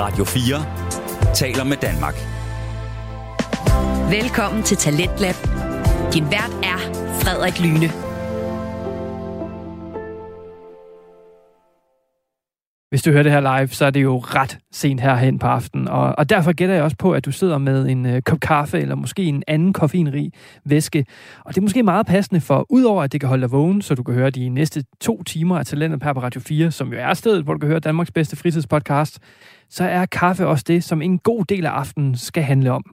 Radio 4 taler med Danmark. Velkommen til Talentlab. Din vært er Frederik Lyne. Hvis du hører det her live, så er det jo ret sent herhen på aftenen, og, og derfor gætter jeg også på, at du sidder med en øh, kop kaffe, eller måske en anden koffeinrig væske. Og det er måske meget passende, for udover at det kan holde dig vågen, så du kan høre de næste to timer af Talentet på Radio 4, som jo er stedet, hvor du kan høre Danmarks bedste fritidspodcast, så er kaffe også det, som en god del af aftenen skal handle om.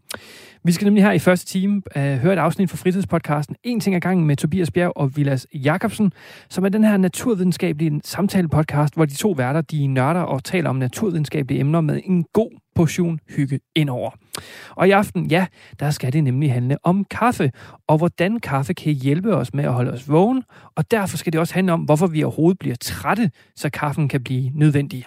Vi skal nemlig her i første time uh, høre et afsnit fra fritidspodcasten En ting ad gangen med Tobias Bjerg og Vilas Jakobsen, som er den her naturvidenskabelige samtale-podcast, hvor de to værter de nørder og taler om naturvidenskabelige emner med en god portion hygge indover. Og i aften, ja, der skal det nemlig handle om kaffe, og hvordan kaffe kan hjælpe os med at holde os vågen, og derfor skal det også handle om, hvorfor vi overhovedet bliver trætte, så kaffen kan blive nødvendig.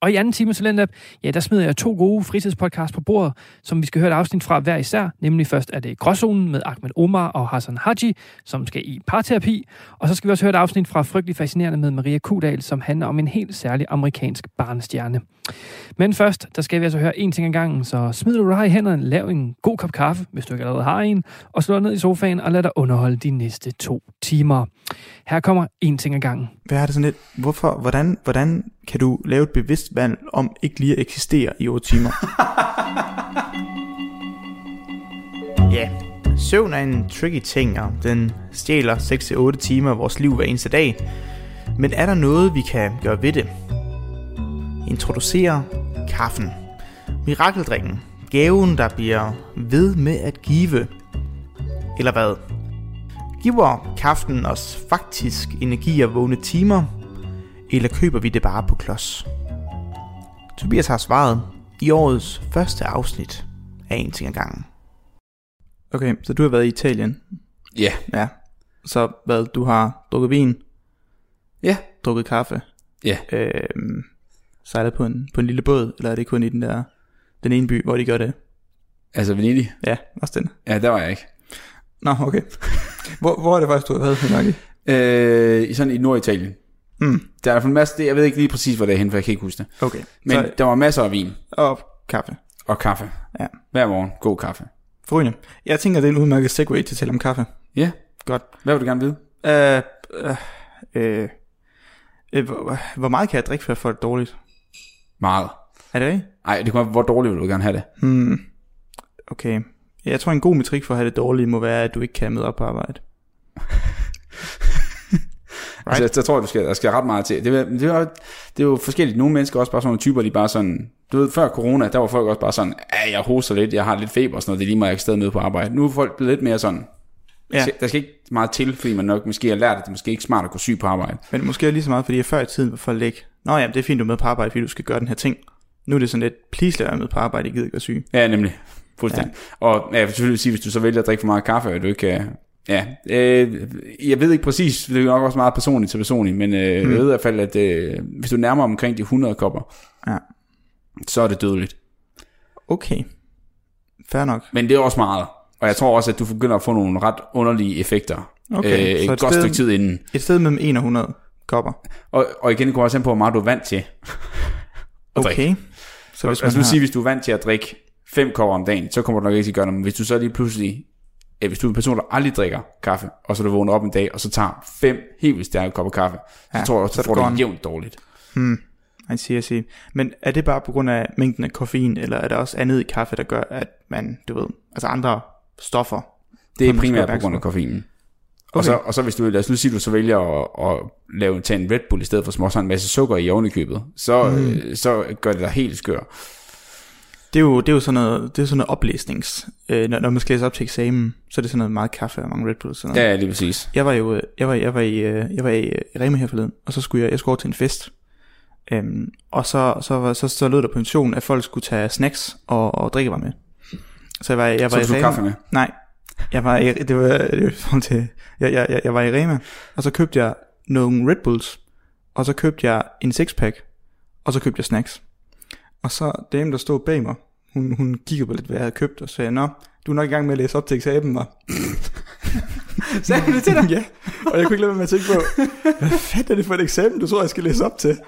Og i anden time til Talentlab, ja, der smider jeg to gode fritidspodcasts på bordet, som vi skal høre et afsnit fra hver især. Nemlig først er det Gråzonen med Ahmed Omar og Hassan Haji, som skal i parterapi. Og så skal vi også høre et afsnit fra Frygtelig Fascinerende med Maria Kudal, som handler om en helt særlig amerikansk barnestjerne. Men først, der skal vi altså høre en ting ad gangen, så smid du dig i hænderne, lav en god kop kaffe, hvis du ikke allerede har en, og slå dig ned i sofaen og lad dig underholde de næste to timer. Her kommer en ting ad gangen. Hvad er det sådan lidt? Hvorfor, hvordan, hvordan kan du lave et bevidst valg om ikke lige at eksistere i 8 timer? ja, søvn er en tricky ting, og den stjæler 6-8 timer af vores liv hver eneste dag. Men er der noget, vi kan gøre ved det? Introducere kaffen. Mirakeldrikken. Gaven, der bliver ved med at give. Eller hvad? Giver kaffen os faktisk energi og vågne timer, eller køber vi det bare på klods? Tobias har svaret i årets første afsnit af En ting ad gangen. Okay, så du har været i Italien. Ja. Ja. Så hvad, du har drukket vin, Ja. drukket kaffe, Ja. øhm, sejlet på en, på en lille båd, eller er det kun i den der, den ene by, hvor de gør det? Altså Venedig? Ja, også den. Ja, der var jeg ikke. Nå, okay. hvor, hvor er det faktisk, du har været, Henrik? Øh, i sådan i Norditalien. Mm, Der er i hvert fald en masse, jeg ved ikke lige præcis, hvor det er henne, for jeg kan ikke huske det. okay. Men så, der var masser af vin og kaffe. og kaffe. Ja. Hver morgen, god kaffe. Forrygende. Jeg tænker, det er en udmærket segue til at tale om kaffe. Ja. Godt. Hvad vil du gerne vide? Øh, øh, øh, øh, hvor, hvor meget kan jeg drikke, før jeg får det dårligt? Meget. Er det rigtigt? Nej, det kommer, hvor dårligt vil du gerne have det? Hmm. Okay. Jeg tror, en god metrik for at have det dårligt må være, at du ikke kan møde op på arbejde. Right. Altså, jeg, jeg tror, du skal, der skal ret meget til. Det, er- det, er, det er jo forskelligt. Nogle mennesker er også bare sådan nogle typer, de bare sådan... Du ved, før corona, der var folk også bare sådan, ja, jeg hoster lidt, jeg har lidt feber og sådan noget, det er lige meget, jeg kan stadig møde på arbejde. Nu er folk blevet lidt mere sådan, Ja. der skal ikke meget til, fordi man nok måske har lært, at det er måske ikke smart at gå syg på arbejde. Men måske er lige så meget, fordi jeg før i tiden var folk ikke, Nå ja, det er fint, du er med på arbejde, fordi du skal gøre den her ting. Nu er det sådan lidt, please lad være med på arbejde, jeg gider ikke være syg. Ja, nemlig. Fuldstændig. Ja. Og ja, jeg vil selvfølgelig sige, hvis du så vælger at drikke for meget kaffe, og du ikke kan... Ja, øh, jeg ved ikke præcis, det er nok også meget personligt til personligt, men øh, mm. jeg ved i hvert fald, at øh, hvis du nærmer omkring de 100 kopper, Ja. så er det dødeligt. Okay. Fair nok. Men det er også meget. Og jeg tror også, at du begynder at få nogle ret underlige effekter. Okay, øh, så et godt sted- stykke tid inden. Et sted mellem 1 og 100 kopper. Og, og igen, det kommer også an på, hvor meget du er vant til at drikke. Okay. Så hvis Altså, man altså har... sige, hvis du er vant til at drikke 5 kopper om dagen, så kommer du nok ikke til at gøre noget. Men hvis du så lige pludselig, ja, hvis du er en person, der aldrig drikker kaffe, og så du vågner op en dag, og så tager fem helt vildt stærke kopper kaffe, så Ja, tror jeg også, så du får går det den. jævnt dårligt. Hmm. I see, I see. Men er det bare på grund af mængden af koffein, eller er der også andet i kaffe, der gør, at man, du ved, altså andre stoffer? Det er primært på grund af koffeinen. Okay. Og, så, og så hvis du, lad os nu sige, du så vælger at, at lave, tage en Red Bull i stedet for, har en masse sukker i ovenikøbet, så, mm. øh, så gør det dig helt skør. Det er jo, det er jo sådan noget, det er sådan noget oplæsnings. Øh, når, når man skal læse op til eksamen, så er det sådan noget meget kaffe og mange Red Bulls. Sådan noget. Ja, lige præcis. Jeg var jo, jeg var, jeg var i, øh, jeg var i, øh, i Rema her forleden, og så skulle jeg, jeg skulle over til en fest. Øhm, og så, så, var, så, så lød der på missionen, at folk skulle tage snacks og, og drikkevarer med. Så jeg var, jeg var Så i Rema. kaffe med? Nej, jeg var i, det var, det var til, jeg, jeg, jeg, jeg var i Rema, og så købte jeg nogle Red Bulls, og så købte jeg en sixpack, og så købte jeg snacks. Og så damen, der stod bag mig, hun, hun kiggede på lidt, hvad jeg havde købt, og sagde, Nå, du er nok i gang med at læse op til eksamen, var. Sagde du det til dig? Ja, og jeg kunne ikke lade være med at tænke på, hvad fanden er det for et eksamen, du tror, jeg skal læse op til?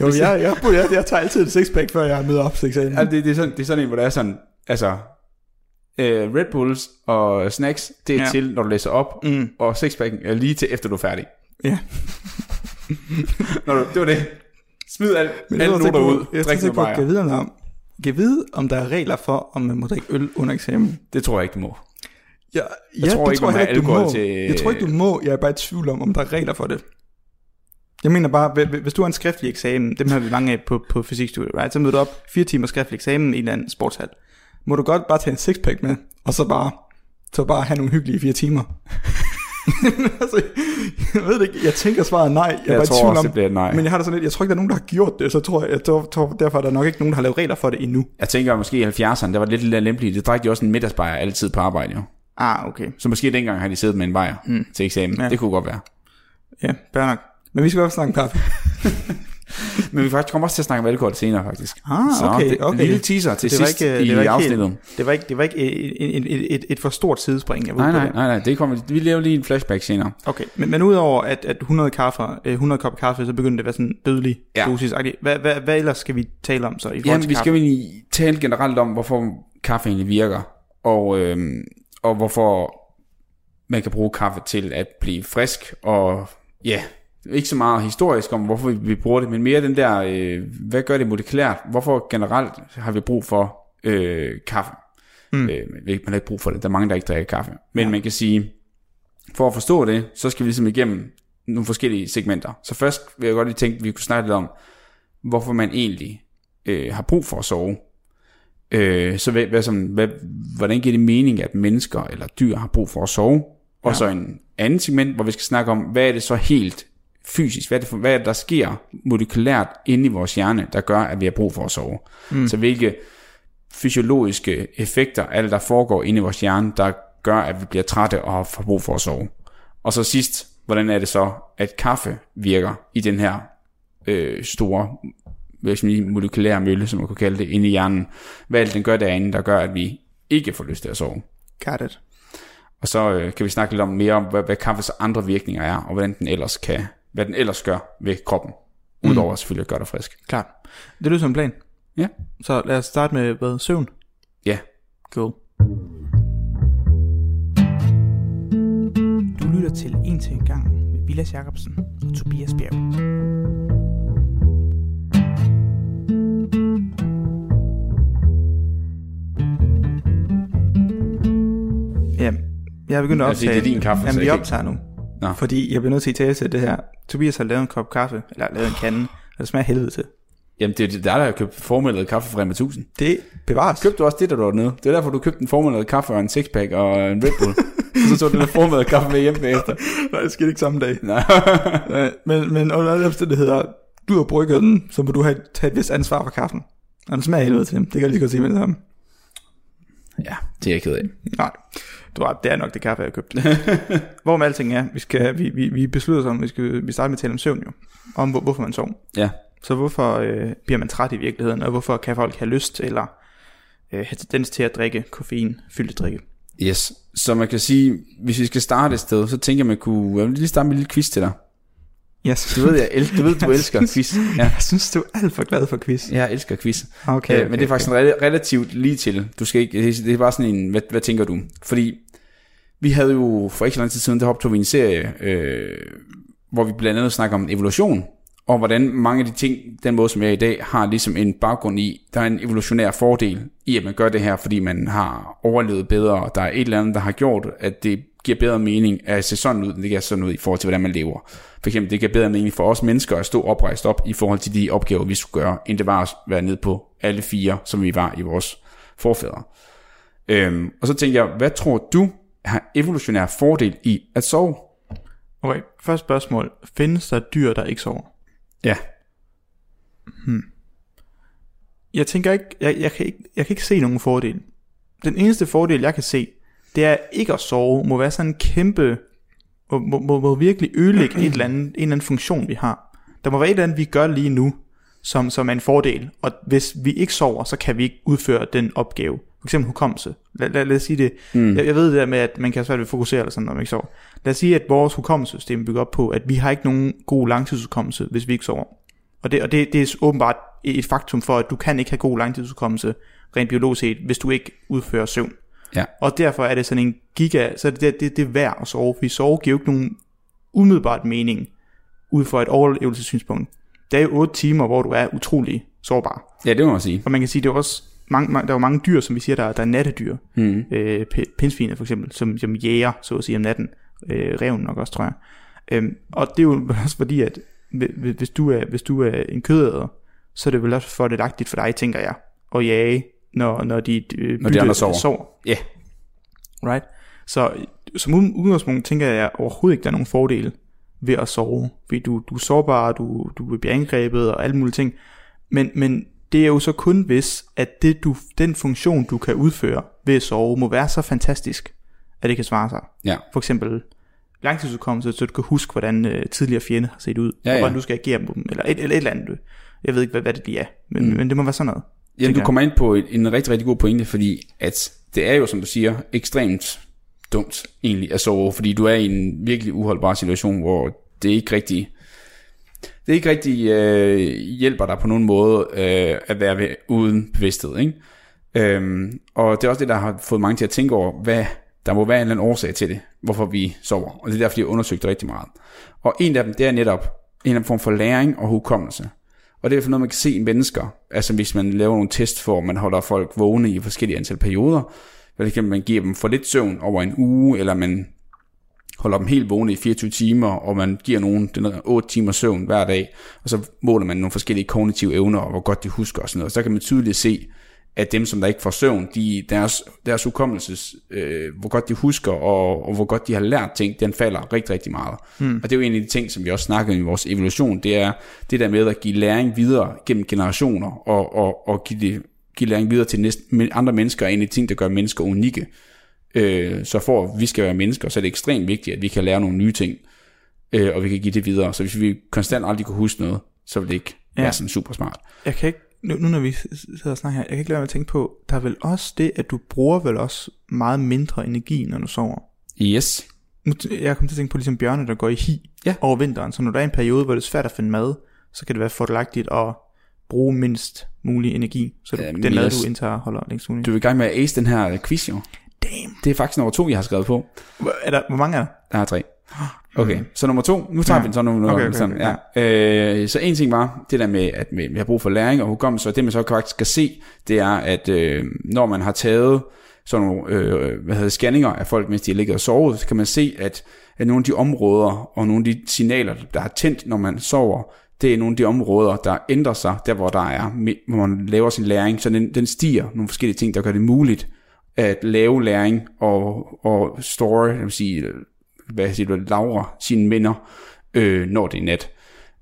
Jo, jeg, jeg, jeg, jeg, jeg tager altid et sixpack, før jeg møder op til eksamen. Ja, det, det, er sådan, det er sådan en, hvor der er sådan, altså, øh, Red Bulls og snacks, det er Ja. til, når du læser op, Mm. og sixpacken er lige til, efter du er færdig. Ja. Du, det var det. Smid alt, alle jeg noter ud. Jeg Drik noget på, kan bajer. vide, om, kan vide, om der er regler for, om man må drikke øl under eksamen. Det tror jeg ikke, du må. Ja, Jeg tror ikke, heller have du må. til- Jeg tror ikke, du må. Jeg er bare i tvivl om, om der er regler for det. Jeg mener bare, hvi- hvi- hvis du har en skriftlig eksamen, dem har vi mange af på, på fysikstudiet, right? så møder du op fire timer skriftlig eksamen i en eller anden sportshal. Må du godt bare tage en sixpack med, og så bare, så bare have nogle hyggelige fire timer. altså, jeg ved det ikke, jeg tænker svaret nej, jeg Jeg bare tror tvivl også, om, det bliver nej. men jeg har da sådan lidt, jeg tror ikke, der er nogen, der har gjort det, så tror jeg, jeg tror, derfor er der nok ikke nogen, der har lavet regler for det endnu. Jeg tænker måske i 70'erne, der var det lidt lidt lempeligt. Det drak de også en middagsbajer altid på arbejde, jo. Ah, okay. Så måske dengang har de siddet med en bajer mm. til eksamen. Ja. Det kunne godt være. Ja, fair nok. Men vi skal også snakke om kaffe. Men vi faktisk kommer også til at snakke om alkohol senere, faktisk. Ah, Så okay, det, okay. En lille teaser til det var sidst ikke, i det var ikke afsnittet. Helt, det var ikke, det var ikke et, et, et, et, et for stort sidespring. Jeg Nej, nej, det. nej, nej, det kommer, vi laver lige en flashback senere. Okay, men, men udover at, at 100, kaffe, øh, 100 kop kaffe, så begyndte det at være sådan dødelig Ja. dosis. Hvad, hvad, hvad ellers skal vi tale om så i forhold Jamen, til vi skal egentlig tale generelt om, hvorfor kaffe egentlig virker, og, øhm, og hvorfor man kan bruge kaffe til at blive frisk, og ja, ikke så meget historisk om, hvorfor vi, bruger det, men mere den der, øh, hvad gør det molekylært? Hvorfor generelt har vi brug for øh, kaffe? Mm. Øh, man har ikke brug for det, der er mange, der ikke drikker kaffe. Men ja. man kan sige, for at forstå det, så skal vi ligesom igennem nogle forskellige segmenter. Så først vil jeg godt lige tænke, at vi kunne snakke lidt om, hvorfor man egentlig øh, har brug for at sove. Øh, så hvad, hvad, som, hvad, hvordan giver det mening, at mennesker eller dyr har brug for at sove? Og så en anden segment, hvor vi skal snakke om, hvad er det så helt fysisk, hvad er det, for, hvad er det der sker molekylært inde i vores hjerne, der gør, at vi har brug for at sove. Mm. Så hvilke fysiologiske effekter er det, der foregår inde i vores hjerne, der gør, at vi bliver trætte og får brug for at sove. Og så sidst, hvordan er det så, at kaffe virker i den her øh, store sige, molekylære mølle, som man kunne kalde det, inde i hjernen. Hvad er det, den gør derinde, der gør, at vi ikke får lyst til at sove. Got it. Og så øh, kan vi snakke lidt om mere om, hvad, hvad kaffes andre virkninger er, og hvordan den ellers kan, hvad den ellers gør ved kroppen. Udover selvfølgelig at gøre dig frisk. Klart. Det lyder som en plan. Ja. Så lad os starte med hvad, søvn. Ja. Cool. Du lytter til En til en gang med Vilas Jacobsen og Tobias Bjerg. Ja, jeg er begyndt at Altså, optage... det er din kaffe, Jamen, vi optager nu. Nå. Fordi jeg bliver nødt til at tale til det her. Tobias har lavet en kop kaffe, eller lavet en kande, og det smager helvede til. Jamen, det er det- der, der har købt formældet kaffe fra Rema 1000. Det bevares. Købte du også det, der var dernede? Det er derfor, du købte en formældet kaffe og en sixpack og en Red Bull. og så tog du den der formældet kaffe med hjem bagefter. Nej, det skete ikke samme dag. Nej. Men, men under alle omstændigheder, du har brygget den, så må du have taget et vist ansvar for kaffen. Og den smager helvede til dem. Det kan jeg lige godt sige med det samme. ja, det er jeg ked af. Nej, du har, det er nok det kaffe, jeg har købt. Hvor med alting er, vi, skal, vi, vi, vi beslutter sig om, vi, skal, vi starter med at tale om søvn jo. Om hvor, hvorfor man sover. Ja. Så hvorfor øh, bliver man træt i virkeligheden, og hvorfor kan folk have lyst eller øh, have tendens til at drikke koffein fyldte drikke. Yes. Så man kan sige, hvis vi skal starte et sted, så tænker jeg, man kunne... Jeg vil lige starte med en lille quiz til dig. Yes. Du ved, jeg el- du, ved, du elsker quiz. Ja. Jeg synes, du er alt for glad for quiz. Jeg elsker quiz. Okay, Okay, okay, men det er faktisk okay. relativt lige til. Du skal ikke, det er- det er bare sådan en, hvad, hvad tænker du? Fordi vi havde jo for ikke så lang tid siden, der optog vi en serie, øh, hvor vi blandt andet snakker om evolution, og hvordan mange af de ting, den måde som jeg er i dag, har ligesom en baggrund i, der er en evolutionær fordel i, at man gør det her, fordi man har overlevet bedre, og der er et eller andet, der har gjort, at det giver bedre mening at se sådan ud, end det giver sådan ud i forhold til, hvordan man lever. For eksempel, det giver bedre mening for os mennesker at stå oprejst op i forhold til de opgaver, vi skulle gøre, end det var at være nede på alle fire, som vi var i vores forfædre. Øhm, og så tænker jeg, hvad tror du har evolutionær fordel i at sove? Okay, første spørgsmål. Findes der dyr, der ikke sover? Ja. Jeg tænker ikke, jeg, jeg, kan ikke, jeg kan ikke se nogen fordel. Den eneste fordel, jeg kan se, det er ikke at sove, må være sådan en kæmpe, må, må, må, må virkelig ødelægge et eller andet, en eller anden funktion, vi har. Der må være et eller andet, vi gør lige nu, som, som er en fordel. Og hvis vi ikke sover, så kan vi ikke udføre den opgave, For eksempel hukommelse. Lad, lad, lad os sige det. Mm. Jeg, jeg ved det der med, at man kan svært ved at fokusere eller sådan, når man ikke sover. Lad os sige, at vores hukommelsessystem bygger op på, at vi har ikke nogen god langtidshukommelse, hvis vi ikke sover. Og det, og det, det er åbenbart et faktum for, at du kan ikke have god langtidshukommelse, rent biologisk set, hvis du ikke udfører søvn. Ja. Og derfor er det sådan en giga, så det, det, det er værd at sove, fordi sove giver jo ikke nogen umiddelbart mening, ud fra et overlevelsessynspunkt. Det er jo 8 timer, hvor du er utrolig sårbar. Ja, det må man sige. Og man kan sige, det er også mange, mange, der er jo mange dyr, som vi siger, der, der er nattedyr. Mm. Øh, p- pindsviner for eksempel, som, som jæger, så at sige, om natten. Øh, reven nok også, tror jeg. Øhm, og det er jo også fordi, at hvi- hvis du er, hvis du er en kødæder, så er det vel også fordelagtigt for dig, tænker jeg, at jage, når, når de, øh, Når de andre sover. sover. Ja. Right? Så som ud- udgangspunkt tænker jeg overhovedet ikke, der er nogen fordele ved at sove. Fordi du, du er sårbar, du, du bliver angrebet og alle mulige ting. Men, men det er jo så kun hvis, at det, du, den funktion, du kan udføre ved at sove, må være så fantastisk, at det kan svare sig. Ja. For eksempel langtidsudkommelse, så du kan huske, hvordan øh, tidligere fjende har set ud, Ja, og ja. hvordan du skal agere mod dem, eller et, eller et eller andet. Jeg ved ikke, hvad, hvad det lige er, men, mm. men det må være sådan noget. Jamen, du kommer ind på en, en rigtig, rigtig god pointe, fordi at det er jo, som du siger, ekstremt dumt egentlig at sove, fordi du er i en virkelig uholdbar situation, hvor det ikke rigtig, det ikke rigtig øh, hjælper dig på nogen måde øh, at være ved, uden bevidsthed. Ikke? Øhm, og det er også det, der har fået mange til at tænke over, hvad der må være en eller anden årsag til det, hvorfor vi sover. Og det er derfor, de har undersøgt det rigtig meget. Og en af dem, det er netop en eller anden form for læring og hukommelse. Og det er for noget, man kan se i mennesker. Altså hvis man laver nogle test for, man holder folk vågne i forskellige antal perioder. For eksempel man giver dem for lidt søvn over en uge, eller man holder dem helt vågne i 24 timer, og man giver nogen den der 8 timer søvn hver dag, og så måler man nogle forskellige kognitive evner, og hvor godt de husker og sådan noget. Så kan man tydeligt se, at dem, som der ikke får søvn, de, deres, deres hukommelses, øh, hvor godt de husker, og, og hvor godt de har lært ting, den falder rigtig, rigtig meget. Hmm. Og det er jo en af de ting, som vi også snakkede om i vores evolution, det er det der med at give læring videre gennem generationer, og, og, og give, det, give læring videre til næste, andre mennesker, er en af de ting, der gør mennesker unikke. Øh, så for at vi skal være mennesker, så er det ekstremt vigtigt, at vi kan lære nogle nye ting, øh, og vi kan give det videre. Så hvis vi konstant aldrig kunne huske noget, så vil det ikke ja. Være sådan super smart. Jeg kan ikke, nu, nu når vi sidder og snakker her, jeg kan ikke lade være med at tænke på, der er vel også det, at du bruger vel også meget mindre energi, når du sover. Yes. Nu, jeg kom til at tænke på ligesom bjørne, der går i hi Ja. over vinteren. Så når der er en periode, hvor det er svært at finde mad, så kan det være fordelagtigt at bruge mindst mulig energi, så du, Ja, den mad, du indtager, holder længst muligt. Du er i gang med at ace den her quiz, jo. Det er faktisk nummer to, jeg har skrevet på. Er der, hvor mange er der? Der er tre. Okay, så nummer to. Nu tager Ja. vi den så nu. nu Okay, okay, okay, sådan, ja. Øh, så en ting var, det der med, at vi har brug for læring og hukommelse, og det man så faktisk skal se, det er, at øh, når man har taget sådan nogle øh, hvad hedder, scanninger af folk, mens de ligger og sover, så kan man se, at, at nogle af de områder og nogle af de signaler, der er tændt, når man sover, det er nogle af de områder, der ændrer sig, der hvor der er, hvor man laver sin læring, så den, den stiger nogle forskellige ting, der gør det muligt at lave læring og, og store, jeg vil sige, hvad siger du, lagre sine minder, øh, når det er nat.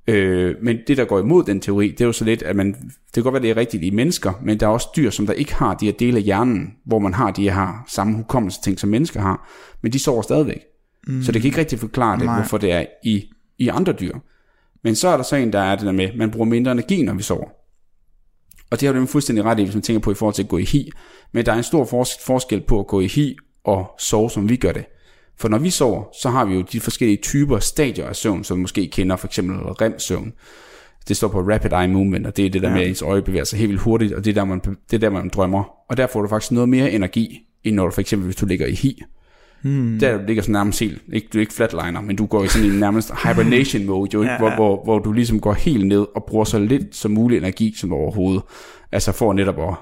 Øh, men det, der går imod den teori, det er jo så lidt, at man, det kan godt være, det er rigtigt i mennesker, men der er også dyr, som der ikke har de her dele af hjernen, hvor man har de her samme hukommelse ting, som mennesker har, men de sover stadigvæk. Mm. Så det kan ikke rigtig forklare det, Nej. hvorfor det er i, i andre dyr. Men så er der så en, der er det der med, man bruger mindre energi, når vi sover. Og det har du nemlig fuldstændig ret i, hvis man tænker på i forhold til at gå i hi. Men der er en stor fors- forskel på at gå i hi og sove, som vi gør det. For når vi sover, så har vi jo de forskellige typer stadier af søvn, som du måske kender, for eksempel REM-søvn. Det står på Rapid Eye Movement, og det er det der ja. med, at ens øje bevæger sig helt vildt hurtigt, og det er, der, man, det er der, man drømmer. Og der får du faktisk noget mere energi, end når du for eksempel, hvis du ligger i hi. Hmm. Der ligger sådan nærmest helt, ikke, du er ikke flatliner, men du går i sådan en nærmest hibernation mode, jo, ikke? Ja, Hvor, ja. hvor, hvor du ligesom går helt ned og bruger så lidt som mulig energi som overhovedet. Altså for netop at,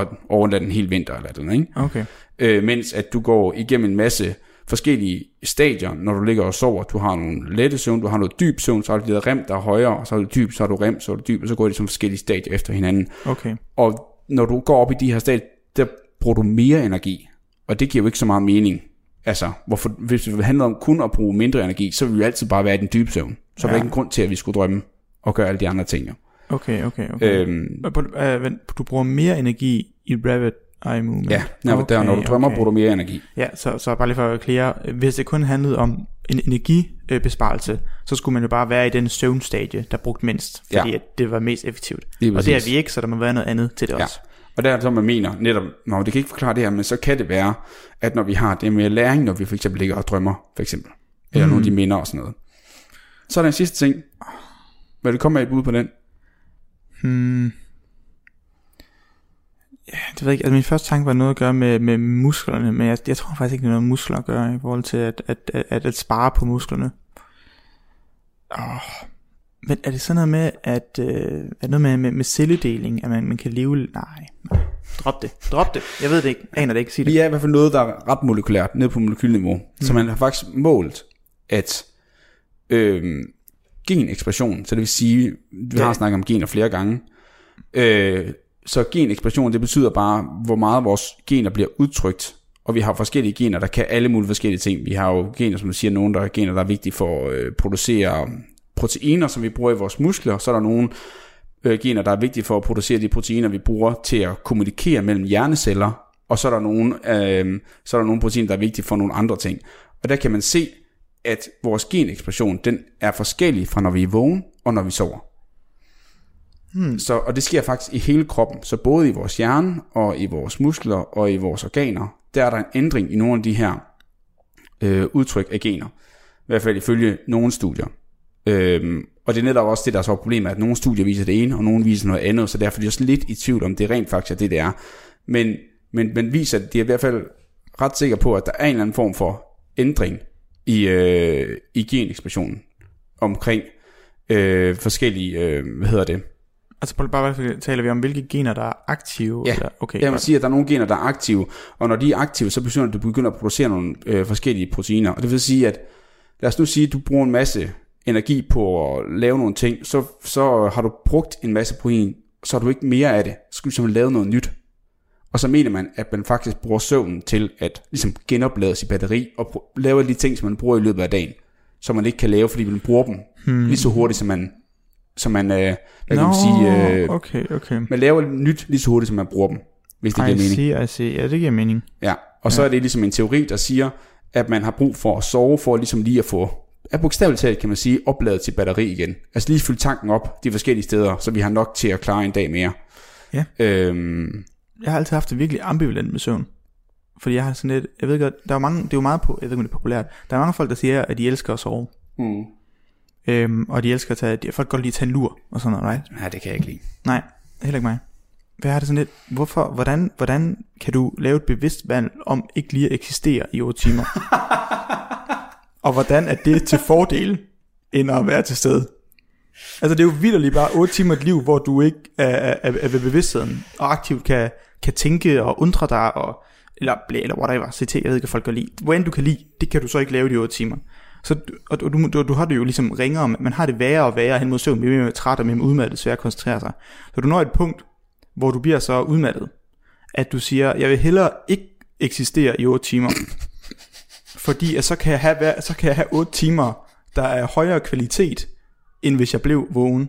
at overlade den hele vinter eller den, ikke? Okay. øh, mens at du går igennem en masse forskellige stadier, når du ligger og sover. Du har nogle lette søvn, du har noget dyb søvn, så har du det rem, der er højere, og så har du dyb, så har du rem, så har du dyb, og så går det som forskellige stadier efter hinanden. Okay. Og når du går op i de her stadier, der bruger du mere energi, og det giver jo ikke så meget mening. Altså, hvorfor, hvis det handler om kun at bruge mindre energi, så vil vi altid bare være i den dybe søvn. Så ja. er der ikke en grund til, at vi skulle drømme og gøre alle de andre ting. Jo. Okay, okay, okay. Øhm, Øh, du bruger mere energi i Rapid Eye Movement? ja, når, okay, der, når du drømmer, okay. bruger du mere energi. Ja, så, så bare lige for at klare, hvis det kun handlede om en energibesparelse, så skulle man jo bare være i den søvnstadie, der brugte mindst, fordi Ja. at det var mest effektivt. Og det er vi ikke, så der må være noget andet til det Ja. også. Og der er det så, man mener netop, når det kan ikke forklare det her, men så kan det være, at når vi har det med læring, når vi for eksempel ligger og drømmer, for eksempel, eller mm. nogle af de minder og sådan noget. Så er der en sidste ting. Vil du komme med et bud på den? Hmm. Ja, det ved jeg ikke. Altså min første tanke var noget at gøre med, med musklerne, men jeg, jeg tror faktisk ikke, det er noget med muskler at gøre i forhold til at, at, at, at, at spare på musklerne. Oh. Men er det sådan noget med, at, øh, er det noget med, med, med celledeling, at man, man kan leve... Nej, nej. Drop det. Drop det. Jeg ved det ikke. Aner det ikke. Sig det. Vi er i hvert fald noget, der er ret molekylært, ned på molekylniveau. Mm. Så man har faktisk målt, at øh, genekspression, så det vil sige, vi Ja. har snakket om gener flere gange, øh, så genekspression, det betyder bare, hvor meget vores gener bliver udtrykt, og vi har forskellige gener, der kan alle mulige forskellige ting. Vi har jo gener, som du siger, nogle der er gener, der er vigtige for at øh, producere proteiner, som vi bruger i vores muskler, så er der nogle øh, gener, der er vigtige for at producere de proteiner, vi bruger til at kommunikere mellem hjerneceller, og så er der nogle, øh, så er der nogle proteiner, der er vigtige for nogle andre ting. Og der kan man se, at vores genekspression, den er forskellig fra når vi er vågen og når vi sover. Hmm. Så, og det sker faktisk i hele kroppen, så både i vores hjerne og i vores muskler og i vores organer, der er der en ændring i nogle af de her øh, udtryk af gener. I hvert fald ifølge nogle studier. Øhm, og det er netop også det, der er så er problemet, at nogle studier viser det ene, og nogle viser noget andet, så derfor er de også lidt i tvivl om, det rent faktisk er det, det er. Men, men, men viser, at de er i hvert fald ret sikre på, at der er en eller anden form for ændring i, øh, i genekspressionen omkring øh, forskellige, øh, hvad hedder det, Altså bare, taler vi om, hvilke gener, der er aktive? Ja, eller? Okay, jeg vil sige, at der er nogle gener, der er aktive, og når de er aktive, så at du begynder at producere nogle øh, forskellige proteiner. Og det vil sige, at lad os nu sige, at du bruger en masse energi på at lave nogle ting, så, så har du brugt en masse protein, så har du ikke mere af det. Så skal du simpelthen lave noget nyt. Og så mener man, at man faktisk bruger søvnen til at ligesom genoplade sit batteri, og lave de ting, som man bruger i løbet af dagen, som man ikke kan lave, fordi man bruger dem hmm. lige så hurtigt, som man, som man, øh, hvad kan man sige, øh, okay, okay. man laver nyt lige så hurtigt, som man bruger dem, hvis det giver I mening. see, I see. Ja, det giver mening. Ja, og så er det ligesom en teori, der siger, at man har brug for at sove, for ligesom lige at få, er bogstaveligt talt kan man sige, opladet sit batteri igen. Altså lige fylde tanken op de forskellige steder, så vi har nok til at klare en dag mere. Ja. Øhm, Jeg har altid haft det virkelig ambivalent med søvn. Fordi jeg har sådan lidt, jeg ved godt, der er mange, det er jo meget på, jeg ved ikke, om det er populært, der er mange folk, der siger, at de elsker at sove. mm. Øhm, og de elsker at tage, de, folk godt lide at tage en lur og sådan noget, right? Nej, det kan jeg ikke lide. Nej, heller ikke mig. Hvad har det sådan lidt, hvorfor, hvordan, hvordan kan du lave et bevidst valg om ikke lige at eksistere i 8 timer? og hvordan er det til fordel, end at være til stede? Altså det er jo vildt bare 8 timer et liv, hvor du ikke er, er, er, ved bevidstheden, og aktivt kan, kan tænke og undre dig, og, eller, eller whatever, CT, jeg ved ikke, hvad folk kan lide. Hvor end du kan lide, det kan du så ikke lave i de 8 timer. Så, og du, du, du, har det jo ligesom ringere, man har det værre og værre hen mod søvn, mere, mere træt og mere udmattet, svært at koncentrere sig. Så du når et punkt, hvor du bliver så udmattet, at du siger, jeg vil hellere ikke eksistere i 8 timer, fordi at så kan jeg have, så kan jeg have 8 timer, der er højere kvalitet, end hvis jeg blev vågen.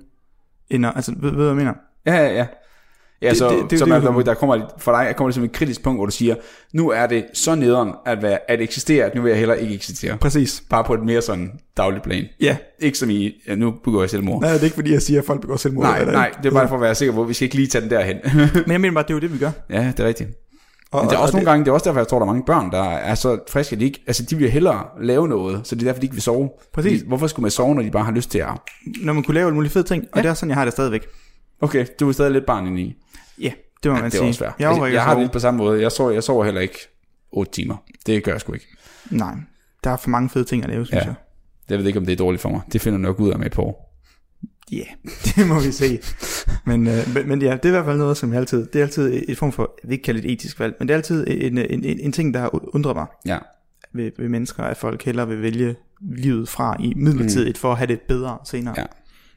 End, altså, ved, ved hvad jeg mener? Ja, ja, ja. Ja, Det- så, det- det, så det- man, det- der, kommer, for dig kommer det som et kritisk punkt, hvor du siger, nu er det så nederen at, være, at eksistere, at nu vil jeg heller ikke eksistere. Præcis. Bare på et mere sådan dagligt plan. Ja. Ikke som i, ja, nu begår jeg selvmord. Nej, det er ikke fordi, jeg siger, at folk begår selvmord. Nej, eller nej, det er bare for at være sikker på, at vi skal ikke lige tage den derhen. Men jeg mener bare, det er jo det, vi gør. ja, det er rigtigt. Og, Men det er og- også og nogle gange, det er også derfor, jeg tror, der er mange børn, der er så friske, at de ikke, altså de vil hellere lave noget, så det er derfor, de ikke vil sove. Præcis. Fordi, hvorfor skulle man sove, når de bare har lyst til at... Når man kunne lave alle mulige fede ting, og Ja. det er sådan, jeg har det stadigvæk. Okay, du er stadig lidt barn inde i. Ja, det må man det er sige. også svært. Jeg, overvejer jeg, jeg har det lidt på samme måde. Jeg sover, jeg sover heller ikke 8 timer. Det gør jeg sgu ikke. Nej, der er for mange fede ting at lave, synes Ja. jeg. Jeg ved ikke, om det er dårligt for mig. Det finder jeg nok ud af med år. Ja, yeah, det må vi se. Men, øh, men, men ja, det er i hvert fald noget, som jeg altid, det er altid et form for, jeg vil ikke kalde det et etisk valg, men det er altid en, en, en, en ting, der har undret mig Ja. ved, ved mennesker, at folk hellere vil vælge livet fra i midlertidigt, mm. for at have det bedre senere. Ja.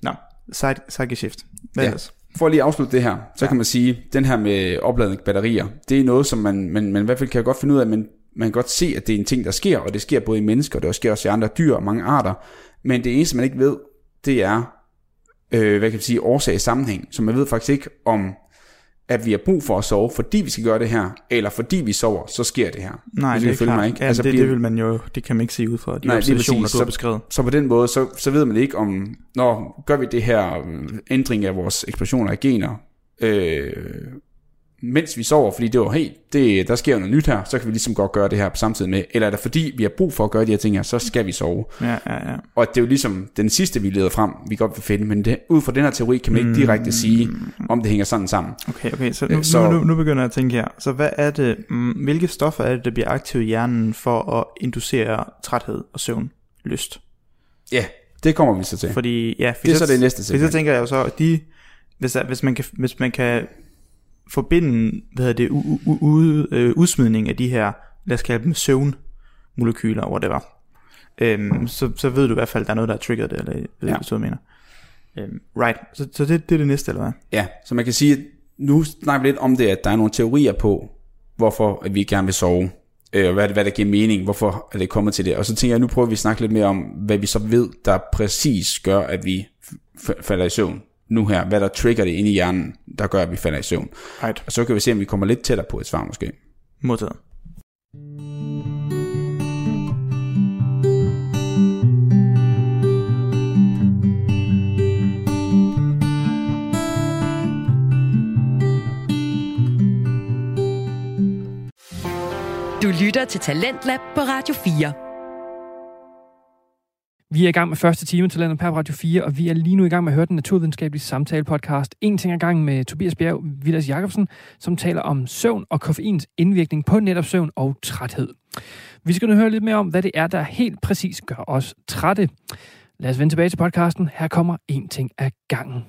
Nå, side, side shift. Hvad Ja. ellers? For at lige afslutte det her, så ja. kan man sige, den her med opladning batterier, det er noget, som man, man, man i hvert fald kan godt finde ud af, men man kan godt se, at det er en ting, der sker, og det sker både i mennesker, og det sker også i andre dyr og mange arter. Men det eneste, man ikke ved, det er, øh, hvad kan man sige, årsag i sammenhæng. Så man ved faktisk ikke, om at vi har brug for at sove, fordi vi skal gøre det her, eller fordi vi sover, så sker det her. Nej, det er klart. mig, ikke? Ja, Altså, det, bliver- det vil man jo, det kan man ikke se ud fra de Nej, observationer, præcis. du har Så- beskrevet. Så på den måde, så, så ved man ikke om, når gør vi det her øh, ændring af vores ekspressioner af gener, øh, mens vi sover, fordi det var, hey, det, der sker jo noget nyt her, så kan vi ligesom godt gøre det her på samtidig med, eller er det fordi, vi har brug for at gøre de her ting her, så skal vi sove. Ja, ja, ja. Og det er jo ligesom den sidste, vi leder frem, vi godt vil finde, men det, ud fra den her teori kan man ikke direkte sige, om det hænger sådan sammen. Okay, okay, så nu, Øh, så... så- Nu, nu, nu begynder jeg at tænke her. Så hvad er det, mm, hvilke stoffer er det, der bliver aktive i hjernen for at inducere træthed og søvn, lyst? Ja, det kommer vi så til. Fordi, ja, for Det er så det næste For så segment. tænker jeg jo så, at de, hvis, hvis, man kan, hvis man kan forbinde, hvad hedder det, u, u, u, øh, udsmidning af de her, lad os kalde dem søvnmolekyler, whatever, øhm, så, så ved du i hvert fald, at der er noget, der er triggeret det, eller ved Ja. du, hvad mener. Øhm, right, så, så det, det er det næste, eller hvad? Ja, så man kan sige, at nu snakker vi lidt om det, at der er nogle teorier på, hvorfor at vi gerne vil sove, øh, og hvad, hvad der giver mening, hvorfor er det kommet til det. Og så tænker jeg, nu prøver vi at snakke lidt mere om, hvad vi så ved, der præcis gør, at vi f- falder i søvn nu her. Hvad der trigger det inde i hjernen, der gør, at vi falder i søvn. Right, Og så kan vi se, om vi kommer lidt tættere på et svar måske. modtaget. Du lytter til Talentlab på Radio 4. Vi er i gang med første time til landet på Radio 4, og vi er lige nu i gang med at høre den naturvidenskabelige samtale-podcast En ting ad gangen med Tobias Bjerg, Vilas Jacobsen, som taler om søvn og koffeins indvirkning på netop søvn og træthed. Vi skal nu høre lidt mere om, hvad det er, der helt præcis gør os trætte. Lad os vende tilbage til podcasten. Her kommer En ting ad gangen.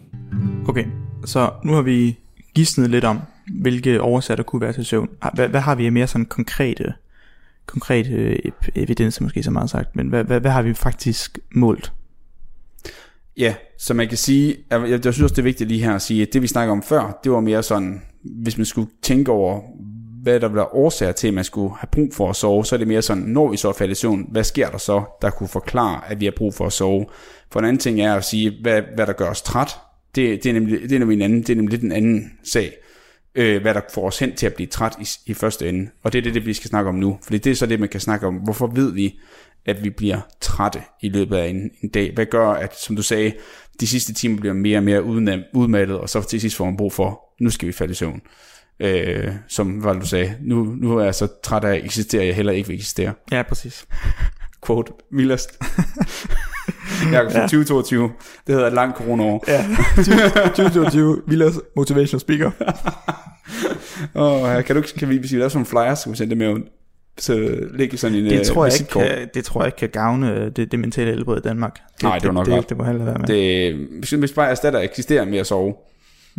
Okay, så nu har vi gidsnet lidt om, hvilke årsager der kunne være til søvn. Hvad, hvad har vi af mere sådan konkrete, konkret øh, evidens, måske så meget sagt, men hvad, hvad, hvad har vi faktisk målt? Ja, så man kan sige, jeg, jeg, synes også, det er vigtigt lige her at sige, at det vi snakker om før, det var mere sådan, hvis man skulle tænke over, hvad der var årsager til, at man skulle have brug for at sove, så er det mere sådan, når vi så falder i søvn, hvad sker der så, der kunne forklare, at vi har brug for at sove. For en anden ting er at sige, hvad, hvad der gør os træt. Det, det, er nemlig, det er nemlig en anden, det er nemlig lidt en anden sag. Øh, hvad der får os hen til at blive træt i, i første ende. Og det er det, det, vi skal snakke om nu. Fordi det er så det, man kan snakke om. Hvorfor ved vi, at vi bliver trætte i løbet af en, en dag? Hvad gør, at, som du sagde, de sidste timer bliver mere og mere udmattet, og så til sidst får man brug for, nu skal vi falde i søvn. Øh, som hvad du sagde, nu, nu er jeg så træt af at eksistere, jeg heller ikke vil eksistere. Ja, præcis. Quote, vildest. jeg er 2022, det hedder et langt coronaår. Ja, 2022, Villas motivational speaker. Og kan, du, ikke- kan vi, hvis vi laver sådan en flyer, så kan vi sende det med ud. Så ligge sådan en Det øh, tror, jeg ikke kan, det tror jeg ikke kan gavne øh, det, det mentale helbred i Danmark. Det, Nej, det var nok det, godt. det, det må heller være med. Det, hvis- hvis bare erstatter eksisterer med at sove.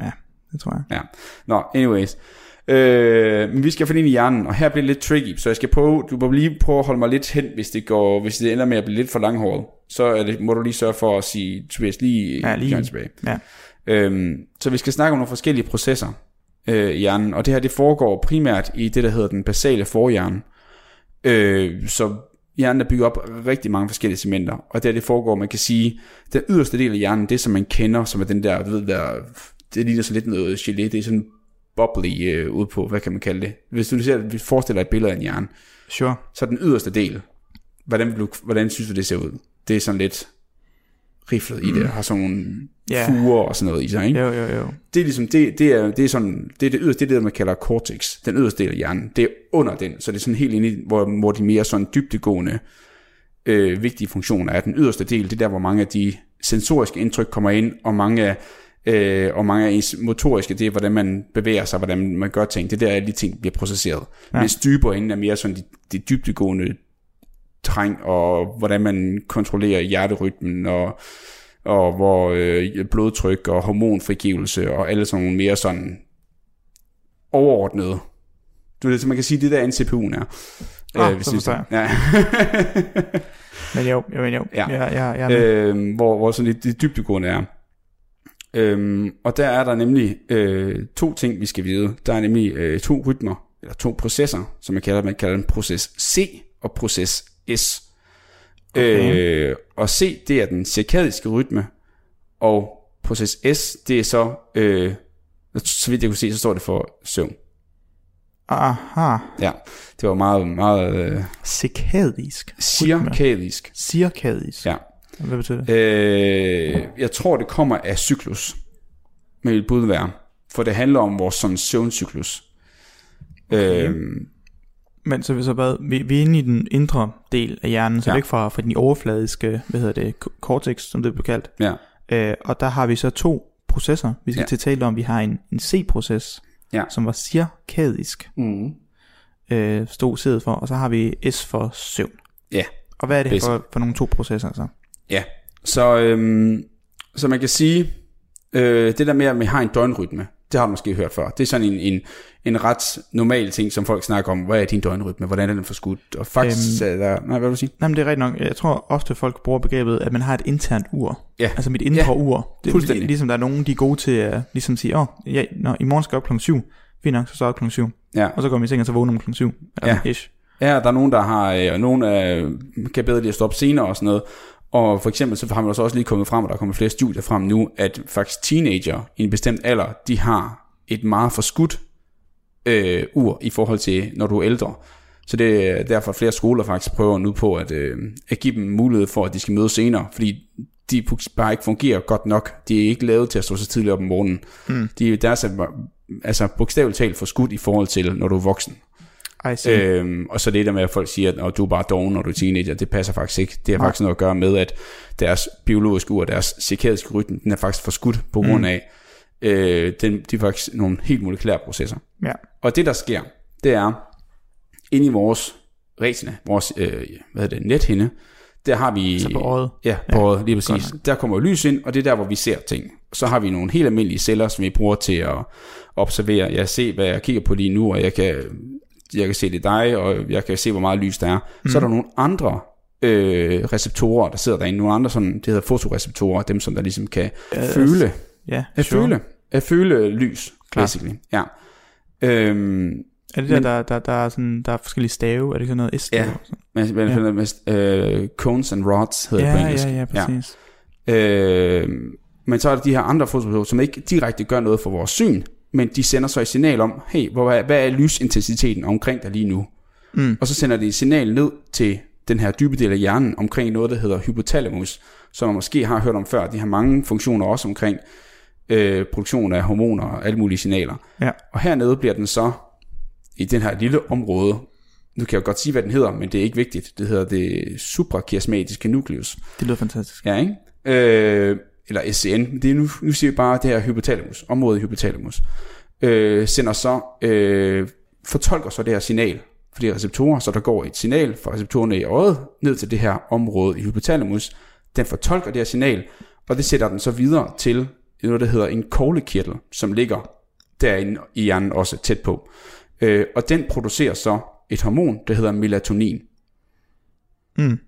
Ja, det tror jeg. Ja. Nå, anyways. Øh, men vi skal finde ind i hjernen, og her bliver det lidt tricky, så jeg skal prøve, du må lige prøve at holde mig lidt hen, hvis det, går, hvis det ender med at blive lidt for langhåret. Så er det, må du lige sørge for at sige, Tobias, lige, Ja, lige. tilbage. Ja. Øhm, så vi skal snakke om nogle forskellige processer øh, i hjernen, og det her det foregår primært i det, der hedder den basale forhjerne. Øh, så hjernen er bygget op af rigtig mange forskellige segmenter, og det her det foregår, man kan sige, den yderste del af hjernen, det som man kender, som er den der, ved, der, det ligner så lidt noget gelé, det er sådan bubbly øh, ud på, hvad kan man kalde det? Hvis du ser, vi forestiller et billede af en hjerne, Sure. så den yderste del, hvordan, du, hvordan synes du, det ser ud? Det er sådan lidt riflet i det, og har sådan nogle Ja. fuger og sådan noget i sig, ikke? Jo, jo, jo. Det er ligesom, det, det er, det er sådan, det er det yderste, det er det, man kalder cortex, den yderste del af hjernen. Det er under den, så det er sådan helt inde i, hvor, hvor de mere sådan dybdegående, øh, vigtige funktioner er. Den yderste del, det er der, hvor mange af de sensoriske indtryk kommer ind, og mange af, øh, og mange af ens motoriske, det er, hvordan man bevæger sig, hvordan man gør ting. Det er der, alle de ting bliver processeret. Ja. Mens dybere inde er mere sådan de, de dybdegående træng, og hvordan man kontrollerer hjerterytmen, og, og hvor øh, blodtryk og hormonfrigivelse, og alle sådan nogle mere sådan overordnede. Du ved, så man kan sige, det der NCPU'en er. Ah, hvis så forstår ja. Men jo, jo, men jo. Ja. ja, ja, ja, ja. øhm, hvor, hvor sådan det, det dybdegående er. Øhm, og der er der nemlig øh, to ting, vi skal vide. Der er nemlig øh, to rytmer, eller to processer, som man kalder, man kalder den proces C og proces S. Okay. Øh, og C, det er den cirkadiske rytme, og proces S, det er så, øh, så vidt jeg kunne se, så står det for søvn. Aha. Ja, det var meget, meget øh, Cirkadisk. cirkadisk. Cirkadisk. Ja. Hvad betyder det? Øh, jeg tror, det kommer af cyklus, med et bud være. for det handler om vores sådan søvncyklus. Okay. Øhm, Men så, så hvad, vi, vi er inde i den indre del af hjernen, så Ja. væk fra, fra den overfladiske, hvad hedder det, co- cortex, som det bliver kaldt. ja, Øh, og der har vi så to processer, vi skal Ja. til tale om. Vi har en, en C-proces, Ja. som var cirkadisk, mm. øh, stod sædet for, og så har vi S for søvn. ja, Og hvad er det for, for nogle to processer så? Ja. Så, øhm, så man kan sige, øh, det der med, at vi har en døgnrytme, det har du måske hørt før. Det er sådan en, en, en ret normal ting, som folk snakker om. Hvad er din døgnrytme? Hvordan er den forskudt? Og faktisk øhm, er der... Nej, hvad vil du sige? Nej, men det er rigtigt nok. Jeg tror ofte folk bruger begrebet, at man har et internt ur. Ja. Altså mit indre Ja, ur. Det er fuldstændig. ligesom der er nogen, de er gode til at ligesom sige, åh, oh, ja, når, i morgen skal jeg op klokken 7. Fint nok, så står jeg op klokken 7. Ja. Og så går man i seng, og så vågner man klokken 7. Eller Ja. ish. Ja, der er nogen, der har, øh, og nogen øh, kan bedre lide at stoppe senere og sådan noget. Og for eksempel så har man også lige kommet frem, og der kommer flere studier frem nu, at faktisk teenager i en bestemt alder, de har et meget forskudt øh, ur i forhold til, når du er ældre. Så det er derfor, at flere skoler faktisk prøver nu på at, øh, at give dem mulighed for, at de skal mødes senere, fordi de bare ikke fungerer godt nok. De er ikke lavet til at stå så tidligt op om morgenen. Mm. De, deres er altså bogstaveligt talt forskudt i forhold til, når du er voksen. Øhm, og så det der med, at folk siger, at "Nå, du er bare doven, når du er teenager, det passer faktisk ikke. Det har faktisk noget at gøre med, at deres biologiske ur, deres cirkadiske rytme, den er faktisk forskudt på grund af, øh, den, de er faktisk nogle helt molekylære processer. Ja. Og det der sker, det er, inde i vores retina, vores øh, hvad hedder det, nethinde, der har vi... Så på øjet. Ja, på øjet, lige præcis. Der kommer lys ind, og det er der, hvor vi ser ting. Så har vi nogle helt almindelige celler, som vi bruger til at observere. Jeg ser, hvad jeg kigger på lige nu, og jeg kan, jeg kan se det er dig, og jeg kan se, hvor meget lys der er. Mm. Så er der nogle andre øh, receptorer, der sidder derinde. Nogle andre, sådan, det hedder fotoreceptorer, dem som der ligesom kan Ja, føle Ja, at sure. føle, at føle lys, Klart. basically. Ja. Øhm, Er det der, Men- der, der, der, er sådan, der er forskellige stave? Er det sådan noget S? Ja. men, men, Ja. ja. med, øh, cones and rods hedder det på ja, engelsk. ja, ja, præcis. Øh, men så er der de her andre fotoreceptorer, som ikke direkte gør noget for vores syn, men de sender så et signal om, hey, hvor hvad er lysintensiteten omkring dig lige nu? Mm. Og så sender de et signal ned til den her dybe del af hjernen omkring noget, der hedder hypotalamus, som man måske har hørt om før. De har mange funktioner også omkring øh, produktion af hormoner og alle mulige signaler. Ja. Og hernede bliver den så, i den her lille område, nu kan jeg godt sige, hvad den hedder, men det er ikke vigtigt. Det hedder det suprachiasmatiske nucleus. Det lyder fantastisk. Ja, ikke? Øh, eller SCN. Det er nu, nu siger vi bare det her hypotalamus, området i hypotalamus. Øh, sender så, øh, fortolker så det her signal for de her receptorer, så der går et signal fra receptorerne i øjet ned til det her område i hypotalamus. Den fortolker det her signal, og det sætter den så videre til noget, der hedder en koglekirtel, som ligger derinde i hjernen også tæt på. Øh, og den producerer så et hormon, der hedder melatonin. Mm.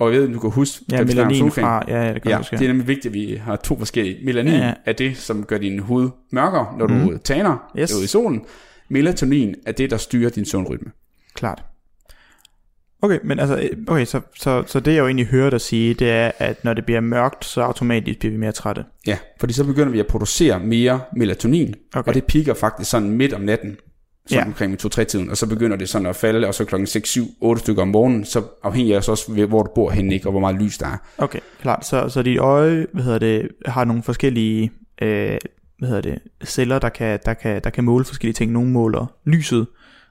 Og jeg ved, du kan huske, Ja, melanin fra... Ja, ja, det kan Ja, huske. det er nemlig vigtigt, at vi har to forskellige. Melanin Ja, ja, ja. ja. er det, som gør din hud mørkere, når du mm. taner Yes. yes. ude i solen. Melatonin er det, der styrer din søvnrytme. Klart. Okay, men altså, øh, okay, så, så, så det jeg jo egentlig hører dig sige, det er, at når det bliver mørkt, så automatisk bliver vi mere trætte. Ja, fordi så begynder vi at producere mere melatonin, Okay. og det piker faktisk sådan midt om natten, sådan Ja. omkring 2-3 tiden, og så begynder det sådan at falde, og så klokken 6, 7, 8 stykker om morgenen, så afhængig af også, ved, hvor du bor henne, ikke, og hvor meget lys der er. Okay, klart. Så, så dit øje, hvad hedder det, har nogle forskellige, øh, hvad hedder det, celler, der kan, der, kan, der kan måle forskellige ting. Nogle måler lyset,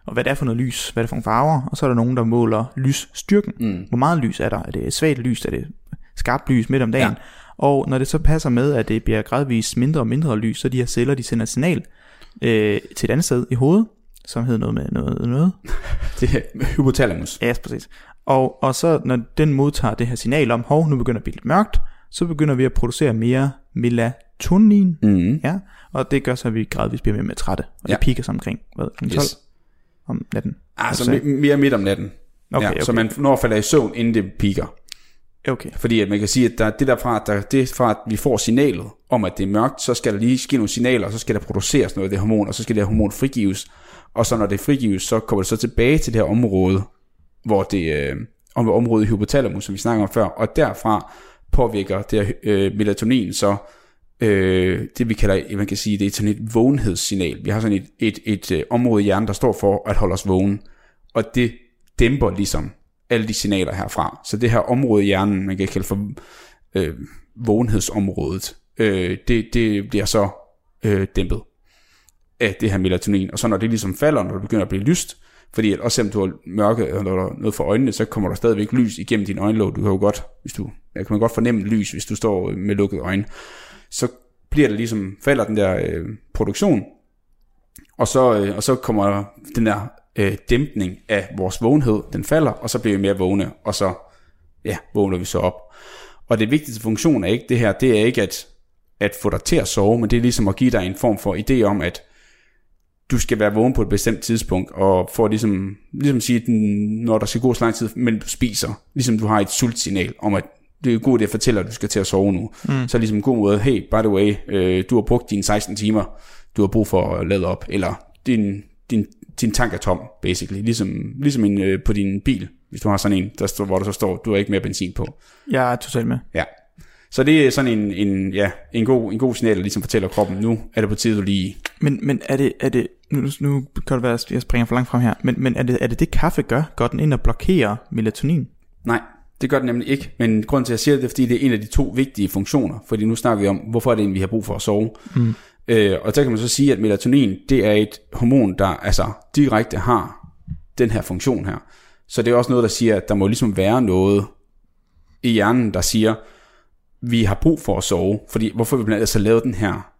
og hvad det er for noget lys, hvad det er for nogle farver, og så er der nogen, der måler lysstyrken. Mm. Hvor meget lys er der? Er det svagt lys? Er det skarpt lys midt om dagen? Ja. Og når det så passer med, at det bliver gradvist mindre og mindre lys, så de her celler, de sender et signal øh, til et andet sted i hovedet, som hedder noget med noget, noget. Det er hypotalamus. Ja, præcis. Og, og så når den modtager det her signal om, hov, nu begynder det at blive lidt mørkt, så begynder vi at producere mere melatonin, Mm. ja, og det gør så, at vi gradvist bliver mere med trætte, og Ja. det piker så omkring, hvad, kl. 12 Yes. om natten. Altså Altså- me- mere midt om natten. Okay, ja, okay. Så man når at falde i søvn, inden det piker. Okay, Fordi at man kan sige, at der, det derfra, der, det fra, at vi får signalet om, at det er mørkt, så skal der lige ske nogle signaler, og så skal der produceres noget af det hormon, og så skal det her hormon frigives. Og så når det frigives, så kommer det så tilbage til det her område, hvor det øh, om området i hypotalamus, som vi snakker om før, og derfra påvirker det her øh, melatonin så øh, det vi kalder, man kan sige, det er sådan et vågenhedssignal. Vi har sådan et, et, et, et område i hjernen, der står for at holde os vågen, og det dæmper ligesom alle de signaler herfra. Så det her område i hjernen, man kan kalde for øh, vågenhedsområdet, øh, det, det bliver så øh, dæmpet af det her melatonin. Og så når det ligesom falder, når det begynder at blive lyst, fordi at også selvom du har mørke eller der er noget for øjnene, så kommer der stadigvæk lys igennem din øjenlåg. Du kan jo godt, hvis du, jeg kan man godt fornemme lys, hvis du står med lukkede øjne. Så bliver det ligesom, falder den der øh, produktion, og så, øh, og så kommer den der øh, dæmpning af vores vågenhed, den falder, og så bliver vi mere vågne, og så ja, vågner vi så op. Og det vigtigste funktion er ikke det her, det er ikke at, at få dig til at sove, men det er ligesom at give dig en form for idé om, at du skal være vågen på et bestemt tidspunkt, og for ligesom, ligesom sige, at når der skal gå så lang tid, men du spiser, ligesom du har et sultsignal om, at det er god idé at fortælle, at du skal til at sove nu. Mm. Så ligesom en god måde, hey, by the way, øh, du har brugt dine 16 timer, du har brug for at lade op, eller din, din, din tank er tom, basically, ligesom, ligesom en, øh, på din bil, hvis du har sådan en, der står, hvor der så står, du har ikke mere benzin på. Jeg er totalt med. Ja. Så det er sådan en, en, ja, en, god, en god signal, der ligesom fortæller kroppen, nu er det på tide, du lige... Men, men er det, er det nu, nu kan det være, at jeg springer for langt frem her, men, men er, det, er det det kaffe gør? Går den ind og blokerer melatonin? Nej, det gør den nemlig ikke, men grund til at jeg siger det, er, fordi det er en af de to vigtige funktioner, fordi nu snakker vi om, hvorfor er det egentlig, vi har brug for at sove. Mm. Øh, og så kan man så sige, at melatonin, det er et hormon, der altså direkte har den her funktion her. Så det er også noget, der siger, at der må ligesom være noget i hjernen, der siger, vi har brug for at sove, fordi hvorfor vi blandt andet så lavet den her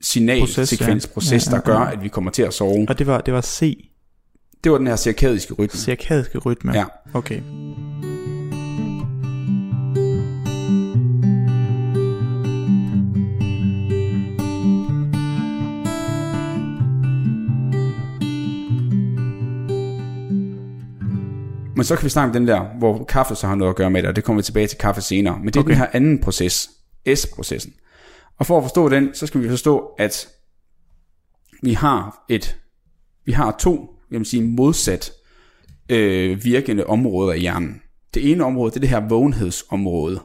signalsekvensproces, ja. ja, ja, ja. der gør, at vi kommer til at sove. Og det var, det var C? Det var den her cirkadiske rytme. Cirkadiske rytme? Ja. Okay. Men så kan vi snakke om den der, hvor kaffe så har noget at gøre med det, og det kommer vi tilbage til kaffe senere. Men det er okay. den her anden proces, S-processen. Og for at forstå den, så skal vi forstå, at vi har et, vi har to, jeg vil sige, modsat øh, virkende områder i hjernen. Det ene område, det er det her vågenhedsområde.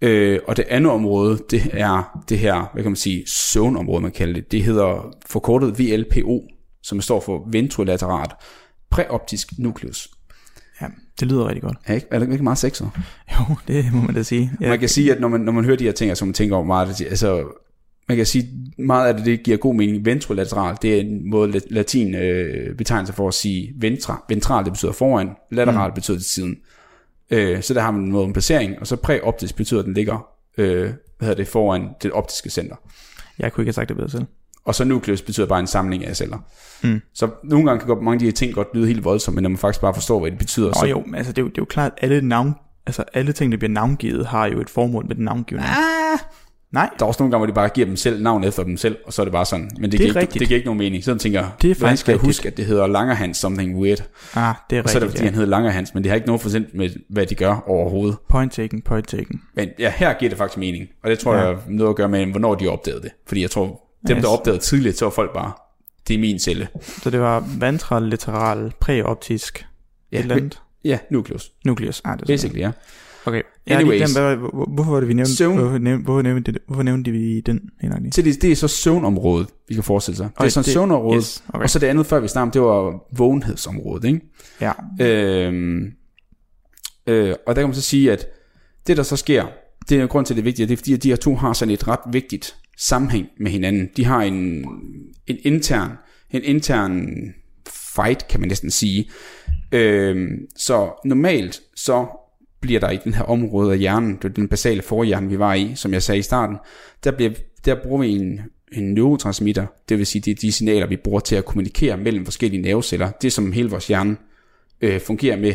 Øh, og det andet område, det er det her, hvad kan man sige, søvnområde, man kalder det. Det hedder forkortet VLPO, som står for ventrolateralt præoptisk nukleus. Ja, det lyder rigtig godt. Er, ikke, er det ikke meget sexet? Jo, det må man da sige. Ja. Man kan sige, at når man, når man hører de her ting, så man tænker over meget, altså, man kan sige, meget af det, det giver god mening. Ventrolateral, det er en måde latin øh, betegnelse for at sige ventra. Ventral, det betyder foran, lateral mm. betyder til siden. Øh, så der har man en måde en placering, og så præoptisk betyder, at den ligger øh, hvad hedder det, foran det optiske center. Jeg kunne ikke have sagt det bedre selv. Og så nukleus betyder bare en samling af celler. Mm. Så nogle gange kan godt, mange af de her ting godt lyde helt voldsomt, men når man faktisk bare forstår, hvad det betyder. Nå, så... jo, men altså det er, jo, det er jo klart, at alle navn, altså alle ting, der bliver navngivet, har jo et formål med den navngivning. Ah, Nej. Der er også nogle gange, hvor de bare giver dem selv navn efter dem selv, og så er det bare sådan. Men det, det, giver, ikke, det giver ikke nogen mening. Så tænker det er hvordan skal jeg huske, at det hedder Langerhans something weird? Ah, det er og så er det, fordi ja. han hedder Langerhans, men det har ikke noget forsendt med, hvad de gør overhovedet. Point taken, point taken. Men ja, her giver det faktisk mening. Og det tror ja. jeg har noget at gøre med, hvornår de opdagede det. Fordi jeg tror, dem, yes. der opdagede tidligt, så var folk bare, det er min celle. Så det var ventralateral, præoptisk, ja, et eller andet? Ja, nucleus. Nucleus, ah, det er Basically, ja. Okay. Anyways. Glemt, hvorfor var det, vi nævnte, Søvn. hvorfor, nævnte, hvorfor, nævnte, hvorfor nævnte vi den? Så det, det er så søvnområdet, vi kan forestille sig. Okay, det er sådan det, søvnområdet, yes, okay. og så det andet, før vi snakkede det var vågenhedsområdet, ikke? Ja. Øhm, øh, og der kan man så sige, at det der så sker, det er en grund til, at det er vigtigt, det er fordi, at de her to har sådan et ret vigtigt sammenhæng med hinanden. De har en, en intern, en intern fight, kan man næsten sige. Øhm, så normalt, så bliver der i den her område af hjernen, det er den basale forhjerne, vi var i, som jeg sagde i starten, der, bliver, der bruger vi en, en neurotransmitter, det vil sige, det er de signaler, vi bruger til at kommunikere mellem forskellige nerveceller. Det som hele vores hjerne øh, fungerer med,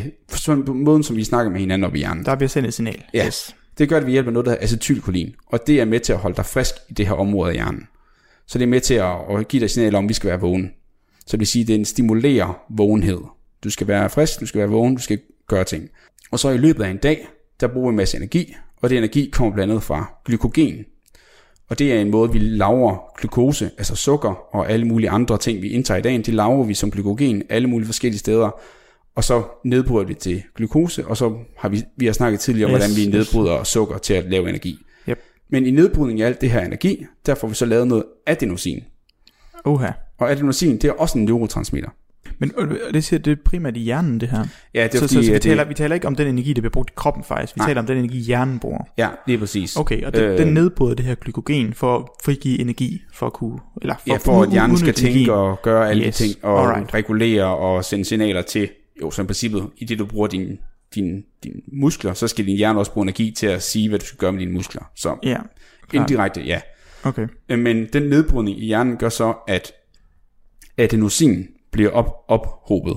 på måden, som vi snakker med hinanden op i hjernen. Der bliver sendt et signal. Ja. Yes. Det gør det ved hjælp af noget, der hedder acetylkolin, og det er med til at holde dig frisk i det her område af hjernen. Så det er med til at, at give dig signal om, at vi skal være vågen. Så det vil sige, at den stimulerer vågenhed. Du skal være frisk, du skal være vågen, du skal gøre ting. Og så i løbet af en dag, der bruger vi en masse energi, og det energi kommer blandt andet fra glykogen. Og det er en måde, vi laver glukose, altså sukker og alle mulige andre ting, vi indtager i dagen, det laver vi som glykogen alle mulige forskellige steder, og så nedbryder vi til glukose, og så har vi, vi har snakket tidligere om, yes, hvordan vi nedbryder yes. sukker til at lave energi. Yep. Men i nedbrydning af alt det her energi, der får vi så lavet noget adenosin. Oha. Og adenosin, det er også en neurotransmitter. Men øh, det, siger, det er primært i hjernen, det her. Ja, det er så, fordi, så, så vi, at taler, det, vi taler ikke om den energi, der bliver brugt i kroppen faktisk. Vi Nej. taler om den energi, hjernen bruger. Ja, lige præcis. Okay, og den, Øh, øh, den nedbryder det her glykogen for at frigive energi, for at kunne... Eller for, Ja, for at hjernen skal tænke energien. og gøre alle Yes, de ting, og alright. regulere og sende signaler til, jo, som i princippet, i det du bruger dine din, din muskler, så skal din hjerne også bruge energi til at sige, hvad du skal gøre med dine muskler. Så Ja, klart. indirekte, ja. okay. Øh, Men den nedbrydning i hjernen gør så, at adenosin bliver op, ophobet,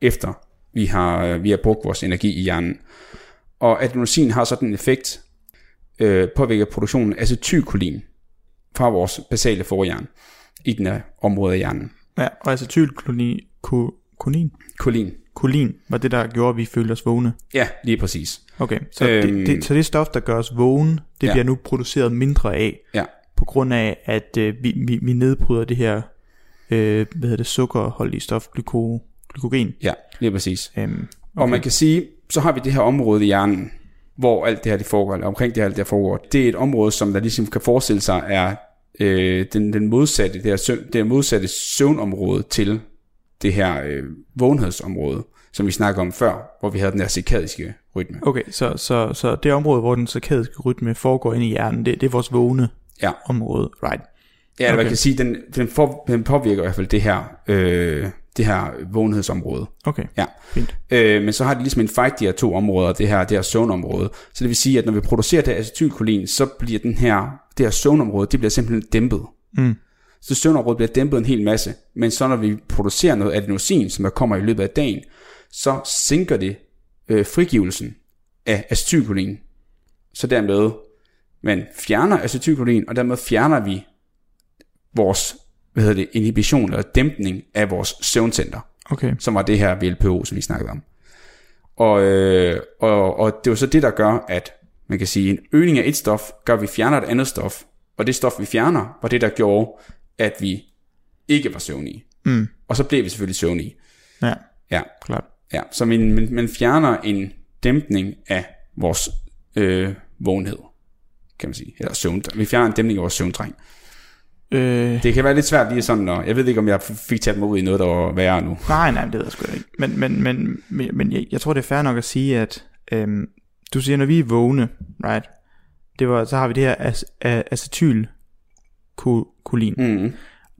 efter vi har, øh, vi har brugt vores energi i hjernen. Og adenosin har sådan en effekt, øh, påvirker produktionen af acetylkolin fra vores basale forhjerne i den her område af hjernen. Ja, og acetylkolin, ko, kolin, Kolin. Kolin var det, der gjorde, at vi følte os vågne. Ja, lige præcis. Okay, så, øhm, det, det, så det stof, der gør os vågne, det Ja. ja. bliver nu produceret mindre af, Ja, på grund af, at øh, vi, vi, vi nedbryder det her, øh, hvad hedder det, sukkerholdige stof, glyko, glykogen. ja, lige præcis. Øhm, Okay. Og man kan sige, så har vi det her område i hjernen, hvor alt det her det foregår, eller omkring det her alt det her foregår. Det er et område, som der ligesom kan forestille sig er øh, den, den modsatte, det her, søvn, det her modsatte søvnområde til det her øh, vågenhedsområde, som vi snakkede om før, hvor vi havde den her cirkadiske rytme. Okay, så, så, så det område, hvor den cirkadiske rytme foregår inde i hjernen, det, det er vores vågne Ja, område, right? ja okay. man Okay. kan sige, den, den, for, den påvirker i hvert fald det her, øh, det her vågenhedsområde. Okay, Ja. fint. Øh, men så har de ligesom en fight, de her to områder, det her, det her søvnområde. Så det vil sige, at når vi producerer det her acetylkolin, så bliver den her, det her søvnområde, det bliver simpelthen dæmpet. Mm. Så søvnområdet bliver dæmpet en hel masse. Men så når vi producerer noget adenosin, som der kommer i løbet af dagen, så sænker det øh, frigivelsen af acetylkolin. Så dermed, man fjerner acetylkolin, og dermed fjerner vi vores hvad hedder det, inhibition eller dæmpning af vores søvncenter Okay, som var det her VLPO, som vi snakkede om. Og, øh, og, og det er jo så det, der gør, at man kan sige, en øgning af et stof, gør, at vi fjerner et andet stof. Og det stof, vi fjerner, var det, der gjorde, at vi ikke var søvnige. Mm. Og så blev vi selvfølgelig søvnige. ja, Ja, klart. ja. Så man, man, man fjerner en dæmpning af vores øh, vågenhed, kan man sige. Eller søvn. Vi fjerner en dæmpning af vores søvntræng. Øh, Det kan være lidt svært lige sådan, og jeg ved ikke, om jeg fik talt mig ud i noget, der var værre nu. nej, nej, det ved jeg sgu ikke. Men, men, men, men, men jeg, jeg tror, det er fair nok at sige, at øhm, du siger, når vi er vågne, right, det var, så har vi det her ac- a- acetylkolin. Mm.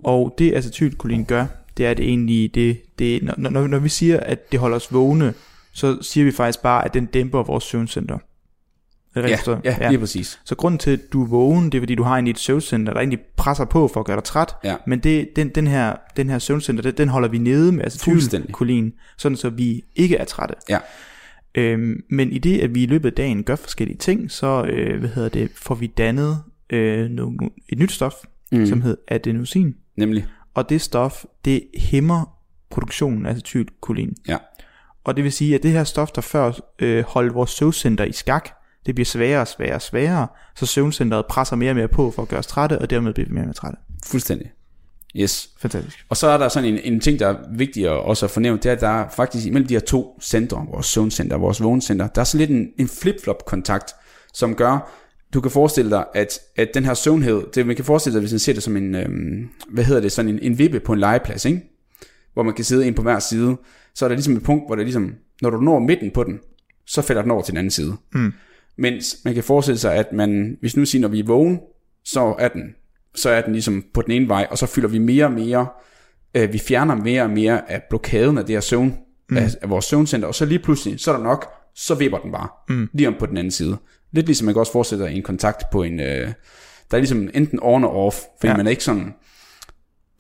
Og det acetylkolin gør, det er det egentlig, det, det, når, når, når vi siger, at det holder os vågne, så siger vi faktisk bare, at den dæmper vores søvncenter. Er Ja, ja, ja, lige præcis. Så grunden til, at du er vågen, det er fordi, du har egentlig et søvncenter, der egentlig presser på for at gøre dig træt. Ja. Men det, den, den, her, den her søvncenter, den, den holder vi nede med acetylkolin, sådan så vi ikke er trætte. Ja. Øhm, men i det, at vi i løbet af dagen gør forskellige ting, så øh, hvad hedder det, får vi dannet øh, no, no, et nyt stof, Mm. som hedder adenosin. Nemlig. Og det stof, det hæmmer produktionen af acetylkolin. Ja. Og det vil sige, at det her stof, der før øh, holdt vores søvncenter i skak, det bliver sværere og sværere og sværere, så søvncenteret presser mere og mere på for at gøre os trætte, og dermed bliver vi mere og mere trætte. Fuldstændig. Yes. Fantastisk. Og så er der sådan en, en ting, der er vigtig at også at fornævne, det er, at der er faktisk imellem de her to centre, vores søvncenter og vores vågencenter, der er sådan lidt en, en flip-flop-kontakt, som gør, du kan forestille dig, at, at den her søvnhed, det, man kan forestille dig, hvis man ser det som en, øhm, hvad hedder det, sådan en, en vippe på en legeplads, ikke? hvor man kan sidde ind på hver side, så er der ligesom et punkt, hvor det ligesom, når du når midten på den, så falder den over til den anden side. Mm. Mens man kan forestille sig, at man, hvis nu siger, når vi er vågen, så er den, så er den ligesom på den ene vej, og så fylder vi mere og mere, øh, vi fjerner mere og mere af blokaden af det her søvn, mm. af, af vores søvncenter, og så lige pludselig, så er der nok, så vipper den bare, mm. lige om på den anden side. Lidt ligesom man kan også forestille sig en kontakt på en, øh, der er ligesom enten on og off, fordi ja. Man er ikke sådan,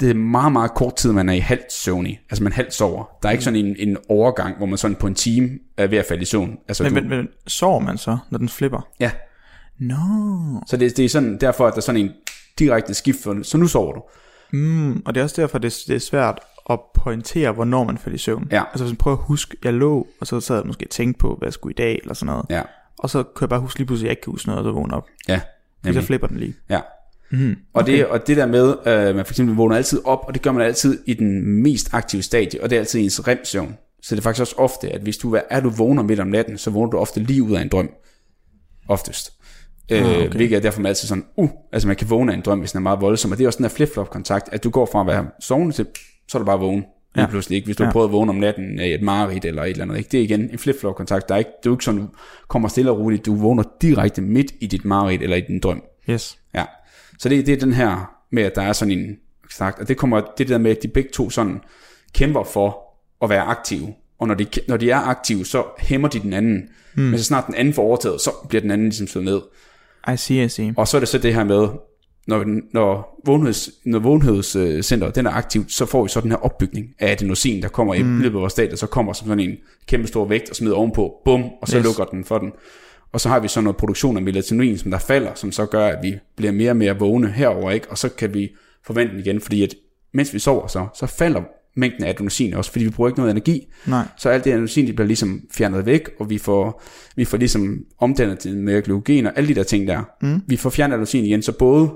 det er meget, meget kort tid, man er i halvt søvnig. Altså man halvt sover. Der er ikke sådan en, en overgang, hvor man sådan på en time er ved at falde i søvn. Altså, Men, du, men, men sover man så, når den flipper? ja, Nå. så det, det er sådan, derfor, at der er sådan en direkte skift, så nu sover du. Mm, og det er også derfor, det, det er svært at pointere, hvornår man falder i søvn. Ja. Altså hvis man prøver at huske, jeg lå, og så sad jeg måske og tænkte på, hvad jeg skulle i dag, eller sådan noget. Ja, Og så kan jeg bare huske lige pludselig, at jeg ikke kan huske noget, og så vågne op. ja, Så nemlig. flipper den lige. Ja. Mm. Og, det, og det der med, øh, man for eksempel vågner altid op, og det gør man altid i den mest aktive stadie, og det er altid i ens remsøvn. Så det er faktisk også ofte, at hvis du er, er du vågner midt om natten, så vågner du ofte lige ud af en drøm. Oftest. Øh, Ah, okay. Hvilket er derfor man altid sådan, uh, altså man kan vågne af en drøm, hvis den er meget voldsom, og det er også den her flip-flop kontakt, at du går fra at være sovende til, så er du bare vågen. lige Ja. pludselig. Ikke? Hvis du Ja. har prøvet at vågne om natten af et mareridt eller et eller andet. Ikke? Det er igen en flip-flop-kontakt. Der er ikke, det er jo ikke sådan, du kommer stille og roligt. Du vågner direkte midt i dit mareridt eller i din drøm. Yes. Ja. Så det, det er den her med, at der er sådan en sagt, og det kommer det der med, at de begge to sådan kæmper for at være aktive. Og når de, når de er aktive, så hæmmer de den anden. Mm. Men så snart den anden får overtaget, så bliver den anden ligesom slået ned. I see, I see. Og så er det så det her med, når, når, vågenheds, når vågenhedscenteret den er aktivt, så får vi så den her opbygning af adenosin, der kommer i Mm. løbet af vores dag, der så kommer som sådan en kæmpe stor vægt og smider ovenpå, bum, og så yes. lukker den for den. Og så har vi så noget produktion af melatonin, som der falder, som så gør, at vi bliver mere og mere vågne herover ikke? Og så kan vi forvente den igen, fordi at mens vi sover så, så falder mængden af adenosin også, fordi vi bruger ikke noget energi. Nej. Så alt det adenosin, det bliver ligesom fjernet væk, og vi får, vi får ligesom omdannet til mere glykogen og alle de der ting der. Mm. Vi får fjernet adenosin igen, så både,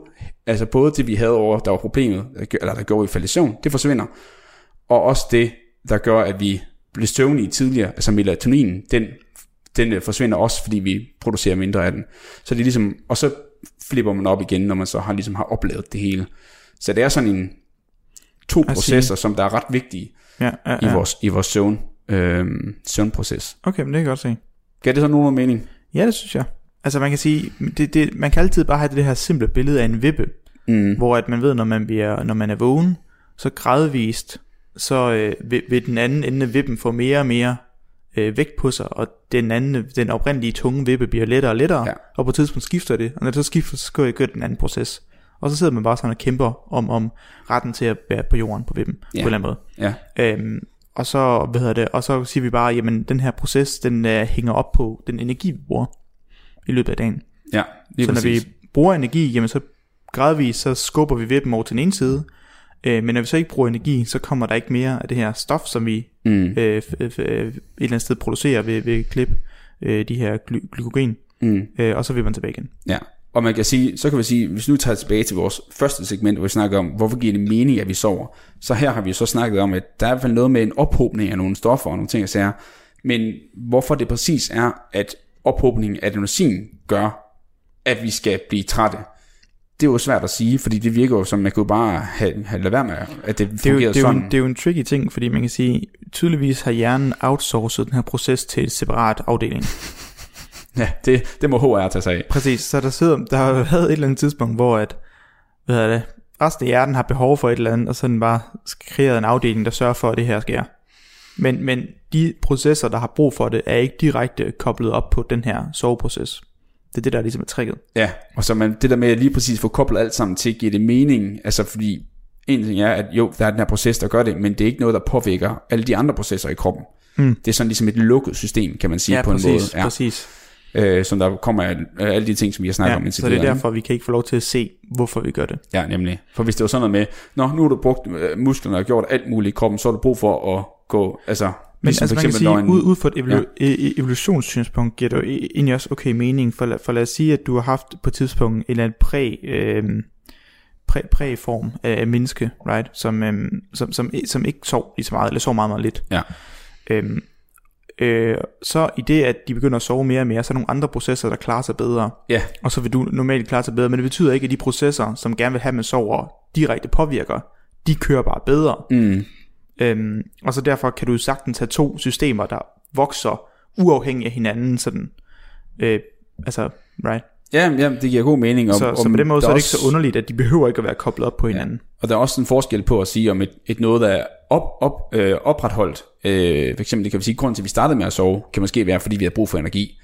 altså både det, vi havde over, der var problemet, eller der gjorde i søvn, det forsvinder. Og også det, der gør, at vi blev søvnige tidligere, altså melatonin, den, den øh, forsvinder også, fordi vi producerer mindre af den. Så det er ligesom, og så flipper man op igen, når man så har, ligesom har oplevet det hele. Så det er sådan en to see. processer, som der er ret vigtige Ja, ja, i ja. vores, i vores søvn, øh, søvnproces. Okay, men det kan jeg godt se. Gav det så nogen mening? Ja, det synes jeg. Altså man kan sige, det, det, man kan altid bare have det her simple billede af en vippe, Mm. hvor at man ved, når man, bliver, når man er vågen, så gradvist, så øh, vil, vil den anden ende af vippen få mere og mere øh, vægt på sig, og den anden, den oprindelige tunge vippe bliver lettere og lettere, Ja. og på et tidspunkt skifter det, og når det så skifter, så jeg gøre den anden proces. Og så sidder man bare sådan og kæmper om, om retten til at være på jorden på vippen, Ja. på en eller anden måde. Ja, Øhm, og så, hvad hedder det, og så siger vi bare, jamen den her proces, den øh, hænger op på den energi, vi bruger i løbet af dagen. ja lige så når præcis. vi bruger energi, jamen så gradvist, så skubber vi vippen over til den ene side, øh, men når vi så ikke bruger energi, så kommer der ikke mere af det her stof, som vi Mm. øh, f- f- øh, et eller andet sted producerer ved, ved klip øh, de her gly- glykogen, Mm. øh, og så vil man tilbage igen. Ja, og man kan sige, så kan vi sige, hvis nu tager tilbage til vores første segment, hvor vi snakker om, hvorfor giver det mening, at vi sover, så her har vi så snakket om, at der er i hvert fald noget med en ophobning af nogle stoffer og nogle ting, jeg siger, men hvorfor det præcis er, at ophobningen af adenosin gør, at vi skal blive trætte, det er jo svært at sige, fordi det virker jo som, man kunne bare have, have lade være med, at det Det er, jo, fungerer det, er jo en, det er jo en tricky ting, fordi man kan sige, tydeligvis har hjernen outsourcet den her proces til et separat afdeling. Ja, det, det må HR tage sig af. Præcis, så der sidder, der har været et eller andet tidspunkt, hvor at, hvad hedder det, resten af hjernen har behov for et eller andet, og så er den bare kreeret en afdeling, der sørger for, at det her sker. Men, men de processer, der har brug for det, er ikke direkte koblet op på den her soveproces. Det er det, der ligesom er tricket. Ja, og så man, det der med at lige præcis få koblet alt sammen til, giver det mening, altså fordi en ting er, at jo, der er den her proces, der gør det, men det er ikke noget, der påvirker alle de andre processer i kroppen. Mm. Det er sådan ligesom et lukket system, kan man sige ja, på præcis, en måde. Ja, præcis. Øh, som der kommer af af alle de ting, som vi har snakket om Ja, indtil så det er derfor, vi kan ikke få lov til at se, hvorfor vi gør det. Ja, nemlig. For hvis det var sådan noget med, Nå, nu har du brugt øh, musklerne og gjort alt muligt i kroppen, så har du brug for at gå, altså, Men ligesom altså, for man kan sige, en, ud, ud fra et evolu- ja. evolutionssynspunkt giver det jo e- egentlig også okay mening, for, for lad os sige, at du har haft på et tidspunkt en eller anden præ, øh, præ, præform af menneske, right, som, øh, som, som, som ikke sov lige så meget, eller sov meget, meget lidt. Ja. Øhm, øh, så i det, at de begynder at sove mere og mere, så er der nogle andre processer, der klarer sig bedre, Ja, og så vil du normalt klare sig bedre, men det betyder ikke, at de processer, som gerne vil have, at man sover, direkte påvirker, de kører bare bedre. mm, Øhm, og så derfor kan du sagtens have to systemer, der vokser uafhængigt af hinanden, sådan, øh, altså, right? Ja, ja, det giver god mening. Og, Så, så på den måde så er det også- ikke så underligt, at de behøver ikke at være koblet op på hinanden. Og der er også en forskel på at sige, om et, et noget, der er op, op, øh, opretholdt, øh, for eksempel, det kan vi sige, grunden til, at vi startede med at sove, kan måske være, fordi vi har brug for energi.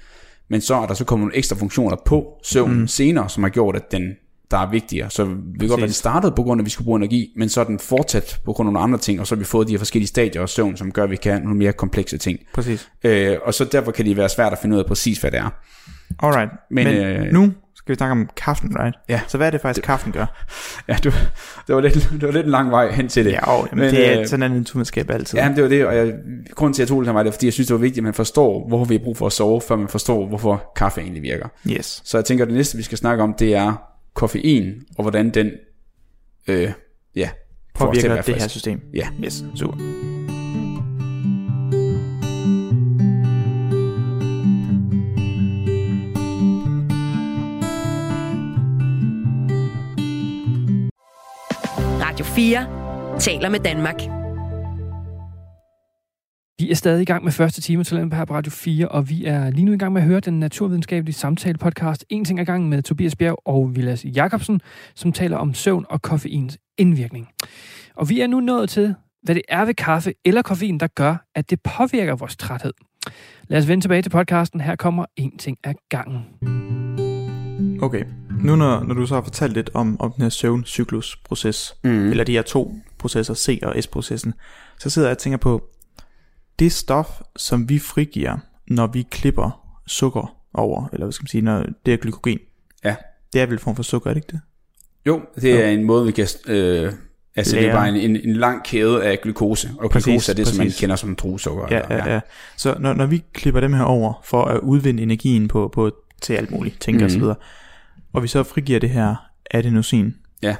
Men så er der så kommet nogle ekstra funktioner på søvnen mm. senere, som har gjort, at den der er vigtigere. Så vi kan godt være, at det startede på grund af, at vi skulle bruge energi, men så er den fortsat på grund af nogle andre ting, og så har vi fået de her forskellige stadier af søvn, som gør, at vi kan nogle mere komplekse ting. Præcis. Øh, og så derfor kan det være svært at finde ud af præcis, hvad det er. Alright, men, Men, øh, nu skal vi snakke om kaffen, right? Ja. Så hvad er det faktisk, kaffen gør? Ja, du, det, var lidt, det var lidt en lang vej hen til det. Ja, og, men, Men, det er øh, sådan en naturvidenskab altid. Ja, det var det, og jeg, grunden til, at jeg tog det var, det er, fordi jeg synes, det var vigtigt, at man forstår, hvorfor vi har brug for at sove, før man forstår, hvorfor kaffe egentlig virker. Yes. Så jeg tænker, at det næste, vi skal snakke om, det er koffein, og hvordan den, øh, ja, Påvirker det her system. Ja. Yes, super. Radio 4 taler med Danmark. Vi er stadig i gang med første time til her på Radio 4, og vi er lige nu i gang med at høre den naturvidenskabelige samtale-podcast En ting ad gangen med Tobias Bjerg og Vilas Jakobsen, som taler om søvn og koffeins indvirkning. Og vi er nu nået til, hvad det er ved kaffe eller koffein, der gør, at det påvirker vores træthed. Lad os vende tilbage til podcasten. Her kommer En ting ad gangen. Okay, nu når, når du så har fortalt lidt om, om den her søvncyklusproces, mm. eller de her to processer, C og S-processen, så sidder jeg og tænker på, det stof, som vi frigiver, når vi klipper sukker over, eller hvad skal man sige, når det er glykogen, Ja. det er vel en form for sukker, er det ikke det? Jo, det er en måde, vi kan... Øh, altså, det er Lære. bare en, en, en lang kæde af glukose. Og Præcis, glukose er det, som man præcis. kender som druesukker. Ja, ja, ja. Så når, når vi klipper dem her over, for at udvinde energien på, på til alt muligt, tænker mm. og og vi så frigiver det her adenosin, Ja.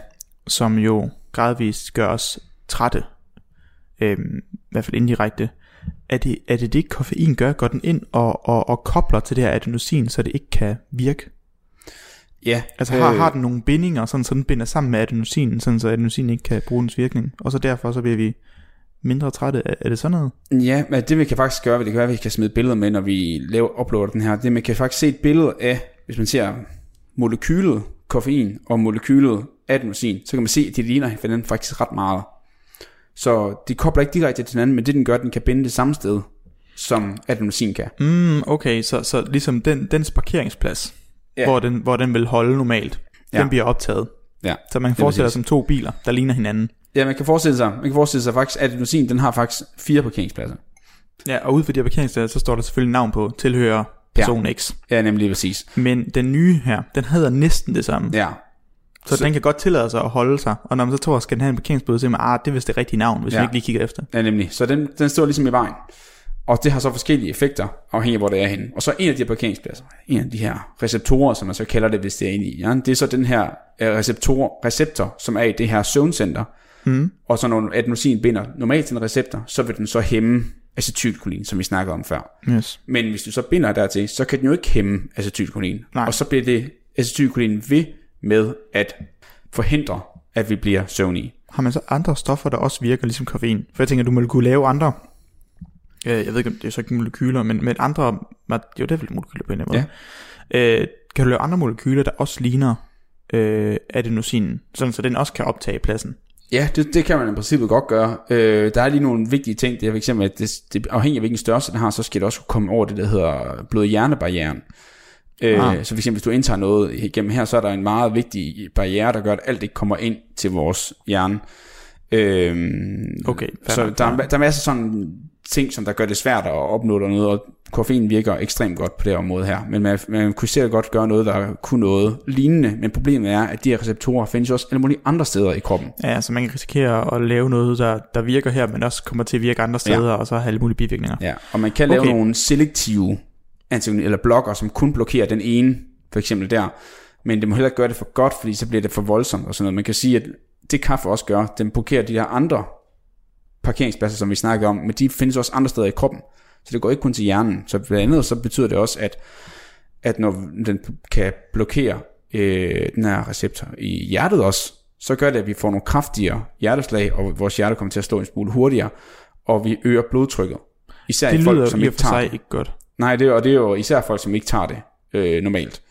som jo gradvist gør os trætte, øhm, i hvert fald indirekte, er det, er det det, koffein gør? Går den ind og, og, og kobler til det her adenosin, så det ikke kan virke? ja. Altså har, har den nogle bindinger, sådan, så den binder sammen med adenosinen, sådan så adenosin ikke kan bruge dens virkning, og så derfor så bliver vi mindre trætte. Er, er det sådan noget? Ja, men det vi kan faktisk gøre, det kan være, at vi kan smide billeder med, når vi laver, uploader den her, det man kan faktisk se et billede af, hvis man ser molekylet koffein og molekylet adenosin, så kan man se, at de ligner hinanden faktisk ret meget. Så de kobler ikke direkte til hinanden, men det den gør, den kan binde det samme sted, som adenosin kan. Mm, okay, så, så ligesom den, dens parkeringsplads, Ja. hvor, den, hvor den vil holde normalt, ja. Den bliver optaget. Ja. Så man kan forestille sig som to biler, der ligner hinanden. Ja, man kan forestille sig, man kan forestille sig faktisk, at adenosin, den har faktisk fire parkeringspladser. Ja, og ude for de her parkeringspladser, så står der selvfølgelig navn på tilhører person ja. X. Ja, nemlig præcis. Men den nye her, den hedder næsten det samme. Ja. Så, så den kan godt tillade sig at holde sig. Og når man så tror, skal den have en parkeringsbøde, så siger man, ah, det er vist det rigtige navn, hvis ja. Ja. man ikke lige kigger efter. Ja, nemlig. Så den, den står ligesom i vejen. Og det har så forskellige effekter, afhængig af hvor det er henne. Og så en af de her parkeringspladser, en af de her receptorer, som man så kalder det, hvis det er inde i hjernen, det er så den her øh, receptor, receptor, som er i det her søvncenter. Mm. Og så når adenosin binder normalt til en receptor, så vil den så hæmme acetylkolin, som vi snakkede om før. Yes. Men hvis du så binder dertil, så kan den jo ikke hæmme acetylkolin. Nej. Og så bliver det acetylkolin ved med at forhindre, at vi bliver søvnige. Har man så andre stoffer, der også virker ligesom koffein? For jeg tænker, du må kunne lave andre, øh, jeg ved ikke, om det er så ikke molekyler, men, men andre, jo det er vel molekyler på en eller anden måde. Øh, kan du lave andre molekyler, der også ligner øh, adenosinen, sådan så den også kan optage pladsen? Ja, det, det kan man i princippet godt gøre. Øh, der er lige nogle vigtige ting. Det er for eksempel, at det, det afhængig af hvilken størrelse den har, så skal det også komme over det, der hedder blod-hjernebarrieren. Øh, Ah. Så for eksempel, hvis du indtager noget igennem her, så er der en meget vigtig barriere, der gør, at alt ikke kommer ind til vores hjerne. Øh, Okay, så der, er, der er masser af sådan ting, som der gør det svært at opnå noget, og koffein virker ekstremt godt på det her område her. Men man, man kunne sikkert godt gøre noget, der kunne noget lignende, men problemet er, at de her receptorer findes også alle mulige andre steder i kroppen. Ja, så man kan risikere at lave noget, der, der virker her, men også kommer til at virke andre steder, ja. og så have alle mulige bivirkninger. Ja, og man kan lave Okay. nogle selektive eller blokker, som kun blokerer den ene, for eksempel der. Men det må heller ikke gøre det for godt, fordi så bliver det for voldsomt og sådan noget. Man kan sige, at det kaffe også gør, den blokerer de her andre parkeringspladser, som vi snakkede om, men de findes også andre steder i kroppen. Så det går ikke kun til hjernen. Så blandt andet så betyder det også, at, at når den kan blokere øh, den her receptor i hjertet også, så gør det, at vi får nogle kraftigere hjerteslag, og vores hjerte kommer til at slå en smule hurtigere, og vi øger blodtrykket. Især Det i folk, lyder som i ikke tager sig det. ikke godt. Nej, det er, og det er jo især folk, som ikke tager det øh, normalt.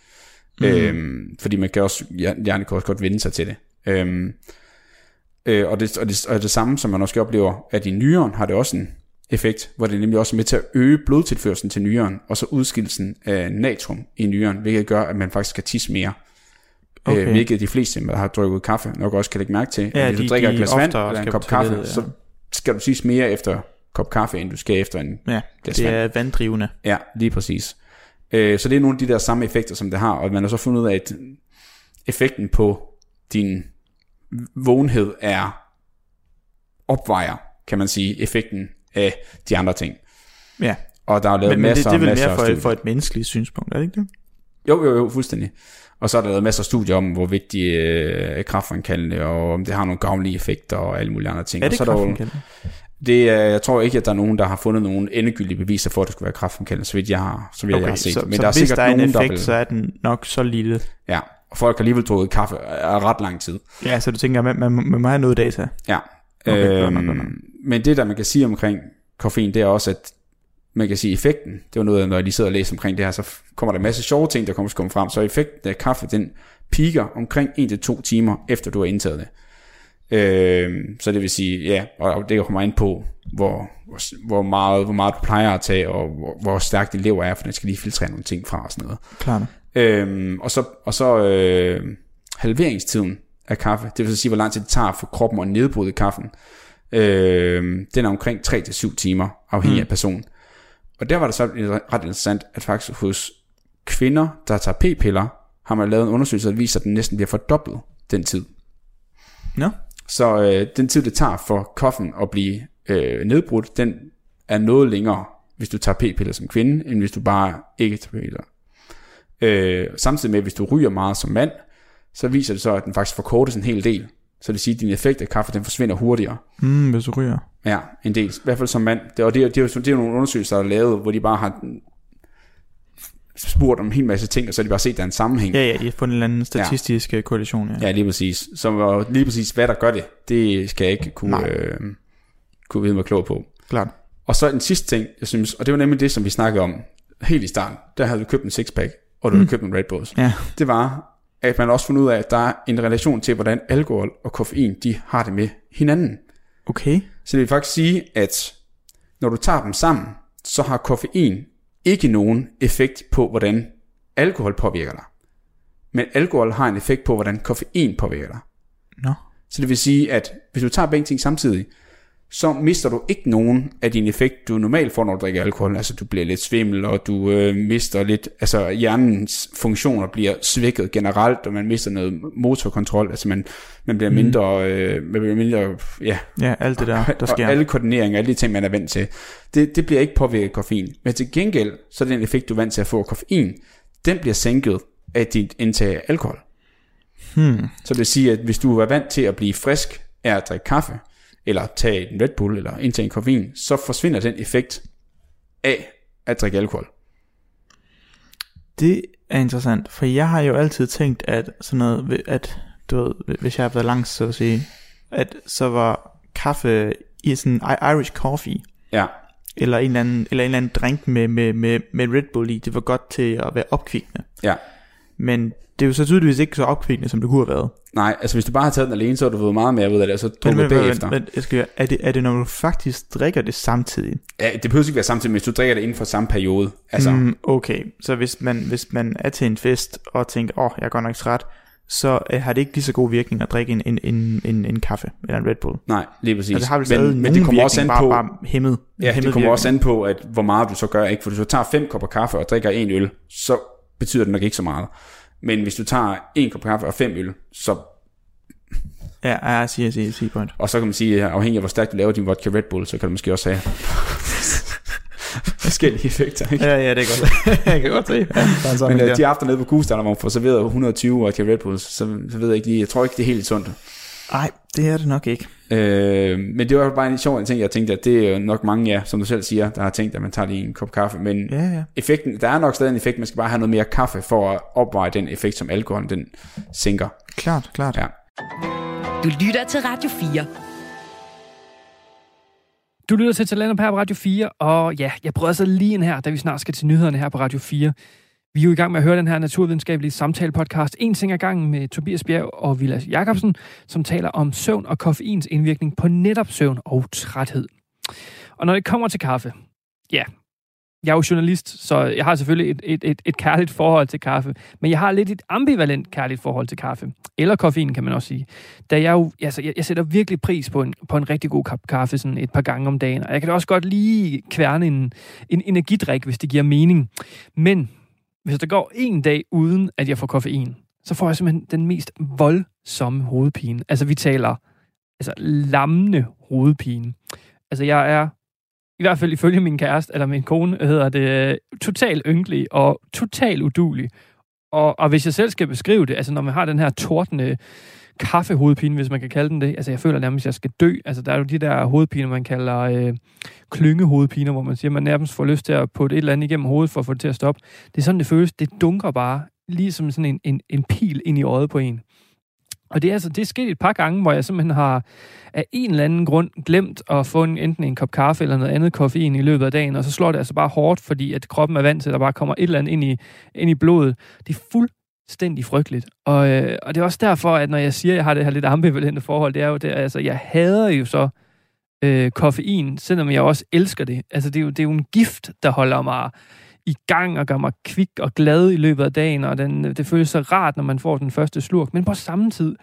Mm. Øhm, fordi man kan også, hjernen kan også godt vende sig til det. Øhm, øh, og, det, og, det, og det samme, som man også oplever, at i nyren har det også en effekt, hvor det er nemlig også med til at øge blodtilførselen til nyren, og så udskillelsen af natrium i nyren, hvilket gør, at man faktisk skal tisse mere. Okay. Okay. Øh, hvilket de fleste, der har drukket kaffe, nok også kan lægge mærke til. Ja, at hvis de- du drikker de et glas vand eller en kop kaffe, så ja. skal du tisse mere efter kop kaffe, end du skal efter en Ja, Glas det vand. er vanddrivende. Ja, lige præcis. Øh, så det er nogle af de der samme effekter, som det har, og man har så fundet ud af, at effekten på din vågenhed er opvejer, kan man sige, effekten af de andre ting. Ja, Og der er lavet men, men det, masser det er vel masser mere for, for et menneskeligt synspunkt, er det ikke det? Jo, jo, jo, fuldstændig. Og så er der lavet masser af studier om, hvor vigtige øh, kraftfremkaldende, og om det har nogle gavnlige effekter og alle mulige andre ting. Er det og så er der jo- det er, jeg tror ikke, at der er nogen, der har fundet nogen endegyldige beviser for, at det skulle være kraftfremkaldende, så vidt jeg har, så vidt jeg har Okay, set. så, Men så der er hvis sikkert der er en nogen, der effekt, vil, så er den nok så lille. Ja, og folk har alligevel drukket kaffe af ret lang tid. Ja, så du tænker, man, man, man må have noget data. Ja. Okay, øhm, godt nok, godt nok. men det der man kan sige omkring koffein, det er også, at man kan sige effekten, det var noget, når jeg lige sidder og læser omkring det her, så kommer der en masse sjove ting, der kommer komme frem, så effekten af kaffe, den piker omkring 1-2 timer, efter du har indtaget det. Øh, så det vil sige, ja, og det kommer ind på, hvor, hvor, hvor, meget, hvor meget du plejer at tage, og hvor, hvor stærkt din lever er, for den skal lige filtrere nogle ting fra og sådan noget. Klart. Øhm, og så, og så øh, halveringstiden af kaffe, det vil sige, hvor lang tid det tager for kroppen at nedbryde kaffen. Øh, den er omkring 3-7 timer, afhængig mm. af personen. Og der var det så ret interessant, at faktisk hos kvinder, der tager p-piller, har man lavet en undersøgelse, der viser, at den næsten bliver fordoblet den tid. Nå. Så øh, den tid, det tager for koffen at blive øh, nedbrudt, den er noget længere, hvis du tager p-piller som kvinde, end hvis du bare ikke tager p-piller. Øh, samtidig med, hvis du ryger meget som mand, så viser det så, at den faktisk forkortes en hel del. Så det vil sige, at din effekt af kaffe, den forsvinder hurtigere. Mm, hvis du ryger. Ja, en del. I hvert fald som mand. Det, og det, det, er det er jo nogle undersøgelser, der er lavet, hvor de bare har spurgt om en hel masse ting, og så har de bare set, at der er en sammenhæng. Ja, ja, de har fundet en eller anden statistisk ja. korrelation. Ja. ja, lige præcis. Så lige præcis, hvad der gør det, det skal jeg ikke kunne, øh, kunne vide mig klog på. Klart. Og så en sidste ting, jeg synes, og det var nemlig det, som vi snakkede om helt i starten. Der havde du købt en sixpack, og du mm. havde købt en Red Bulls. Ja. Det var, at man også fundet ud af, at der er en relation til, hvordan alkohol og koffein, de har det med hinanden. Okay. Så det vil faktisk sige, at når du tager dem sammen, så har koffein ikke nogen effekt på, hvordan alkohol påvirker dig. Men alkohol har en effekt på, hvordan koffein påvirker dig. Nå. Så det vil sige, at hvis du tager begge ting samtidig, så mister du ikke nogen af din effekt, du normalt får, når du drikker alkohol. Altså du bliver lidt svimmel, og du øh, mister lidt, altså hjernens funktioner bliver svækket generelt, og man mister noget motorkontrol, altså man, man bliver mindre, øh, man bliver mindre, ja. Ja, alt det der, der sker. Og alle koordineringer, alle de ting, man er vant til. Det, det bliver ikke påvirket af koffein. Men til gengæld, så er den effekt, du er vant til at få af koffein, den bliver sænket af dit indtag af alkohol. Hmm. Så det vil sige, at hvis du er vant til at blive frisk af at drikke kaffe, eller tage en Red Bull, eller indtage en koffein, så forsvinder den effekt af at drikke alkohol. Det er interessant, for jeg har jo altid tænkt, at sådan noget, at du ved, hvis jeg har været langs, så at sige, at så var kaffe i sådan Irish coffee, Ja, eller en eller anden, eller en eller anden drink med, med, med, med Red Bull i, det var godt til at være opkvikkende. ja. Men det er jo så tydeligvis ikke så opkvikkende, som det kunne have været. Nej, altså hvis du bare har taget den alene, så har du fået meget mere ud af det, og så Men, drukket men, men, bagefter. men jeg skal, er, det, er det, når du faktisk drikker det samtidig? Ja, det behøver ikke være samtidig, men hvis du drikker det inden for samme periode. Altså, mm. Okay, så hvis man, hvis man er til en fest og tænker, åh, oh, jeg er godt nok træt, så øh, har det ikke lige så god virkning at drikke en, en, en, en, en kaffe eller en Red Bull. nej, lige præcis. Altså, det har vel men, men det kommer også an på, bare, bare hæmmet, ja, hæmmet det kommer virkning. også an på, at hvor meget du så gør. Ikke? For hvis du tager fem kopper kaffe og drikker en øl, så betyder det nok ikke så meget. Men hvis du tager en kop kaffe og fem øl, så, Ja, ja, siger, siger, siger point. og så kan man sige, at afhængig af hvor stærkt du laver din vodka Red Bull, så kan du måske også have forskellige effekter. Ikke? Ja, ja, det er godt. jeg kan godt se. Ja, der er sådan Men øh, de aftener nede på Kugestarter, hvor man får serveret 120 vodka Red Bulls, så, så ved jeg ikke lige, jeg tror ikke, det er helt sundt. Nej, det er det nok ikke. Øh, men det var bare en sjov ting, jeg tænkte, at det er nok mange, ja, som du selv siger, der har tænkt, at man tager lige en kop kaffe, men Ja, ja. effekten, der er nok stadig en effekt, man skal bare have noget mere kaffe for at opveje den effekt, som alkohol den sænker. Klart, klart. Ja. Du lytter til Radio 4. Du lytter til Talenter på Radio 4, og ja, jeg prøver så lige ind her, da vi snart skal til nyhederne her på Radio 4. Vi er jo i gang med at høre den her naturvidenskabelige samtale-podcast En ting ad gangen med Tobias Bjerg og Vilas Jacobsen, som taler om søvn og koffeins indvirkning på netop søvn og træthed. Og når det kommer til kaffe, ja, jeg er jo journalist, så jeg har selvfølgelig et, et, et, et kærligt forhold til kaffe, men jeg har lidt et ambivalent kærligt forhold til kaffe. Eller koffein, kan man også sige. Da jeg jo, altså, jeg, jeg sætter virkelig pris på en, på en rigtig god kop kaffe sådan et par gange om dagen, og jeg kan da også godt lige kværne en, en energidrik, hvis det giver mening. Men hvis der går en dag uden, at jeg får koffein, så får jeg simpelthen den mest voldsomme hovedpine. Altså, vi taler altså, lammende hovedpine. Altså, jeg er i hvert fald ifølge min kæreste, eller min kone, hedder det, øh, totalt total ynkelig og total udulig. Og, og hvis jeg selv skal beskrive det, altså når man har den her tordende kaffehovedpine, hvis man kan kalde den det, altså jeg føler nærmest, at jeg skal dø. Altså der er jo de der hovedpiner, man kalder øh, klyngehovedpiner, hvor man siger, at man nærmest får lyst til at putte et eller andet igennem hovedet for at få det til at stoppe. Det er sådan, det føles. Det dunker bare, lige som sådan en, en, en pil ind i øjet på en. Og det er, altså, det er sket et par gange, hvor jeg simpelthen har af en eller anden grund glemt at få en, enten en kop kaffe eller noget andet koffein i løbet af dagen, og så slår det altså bare hårdt, fordi at kroppen er vant til, at der bare kommer et eller andet ind i, ind i blodet. Det er fuldstændig frygteligt. Og, øh, og det er også derfor, at når jeg siger, at jeg har det her lidt ambivalente forhold, det er jo det, altså jeg hader jo så øh, koffein, selvom jeg også elsker det. Altså det er jo, det er jo en gift, der holder mig i gang og gør mig kvik og glad i løbet af dagen, og den, øh, det føles så rart, når man får den første slurk. Men på samme tid,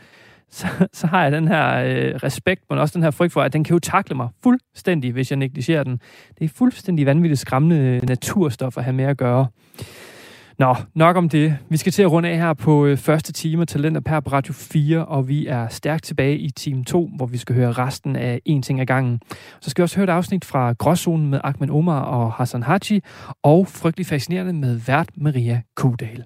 så, så har jeg den her øh, respekt, men også den her frygt for, at den kan jo takle mig fuldstændig, hvis jeg negligerer den. Det er fuldstændig vanvittigt skræmmende naturstof at have med at gøre. Nå, nok om det. Vi skal til at runde af her på øh, første time Talenter per på Radio 4, og vi er stærkt tilbage i time 2, hvor vi skal høre resten af En ting ad gangen. Så skal vi også høre et afsnit fra Gråzonen med Ahmed Omar og Hassan Haji, og frygtelig fascinerende med vært Maria Kudal.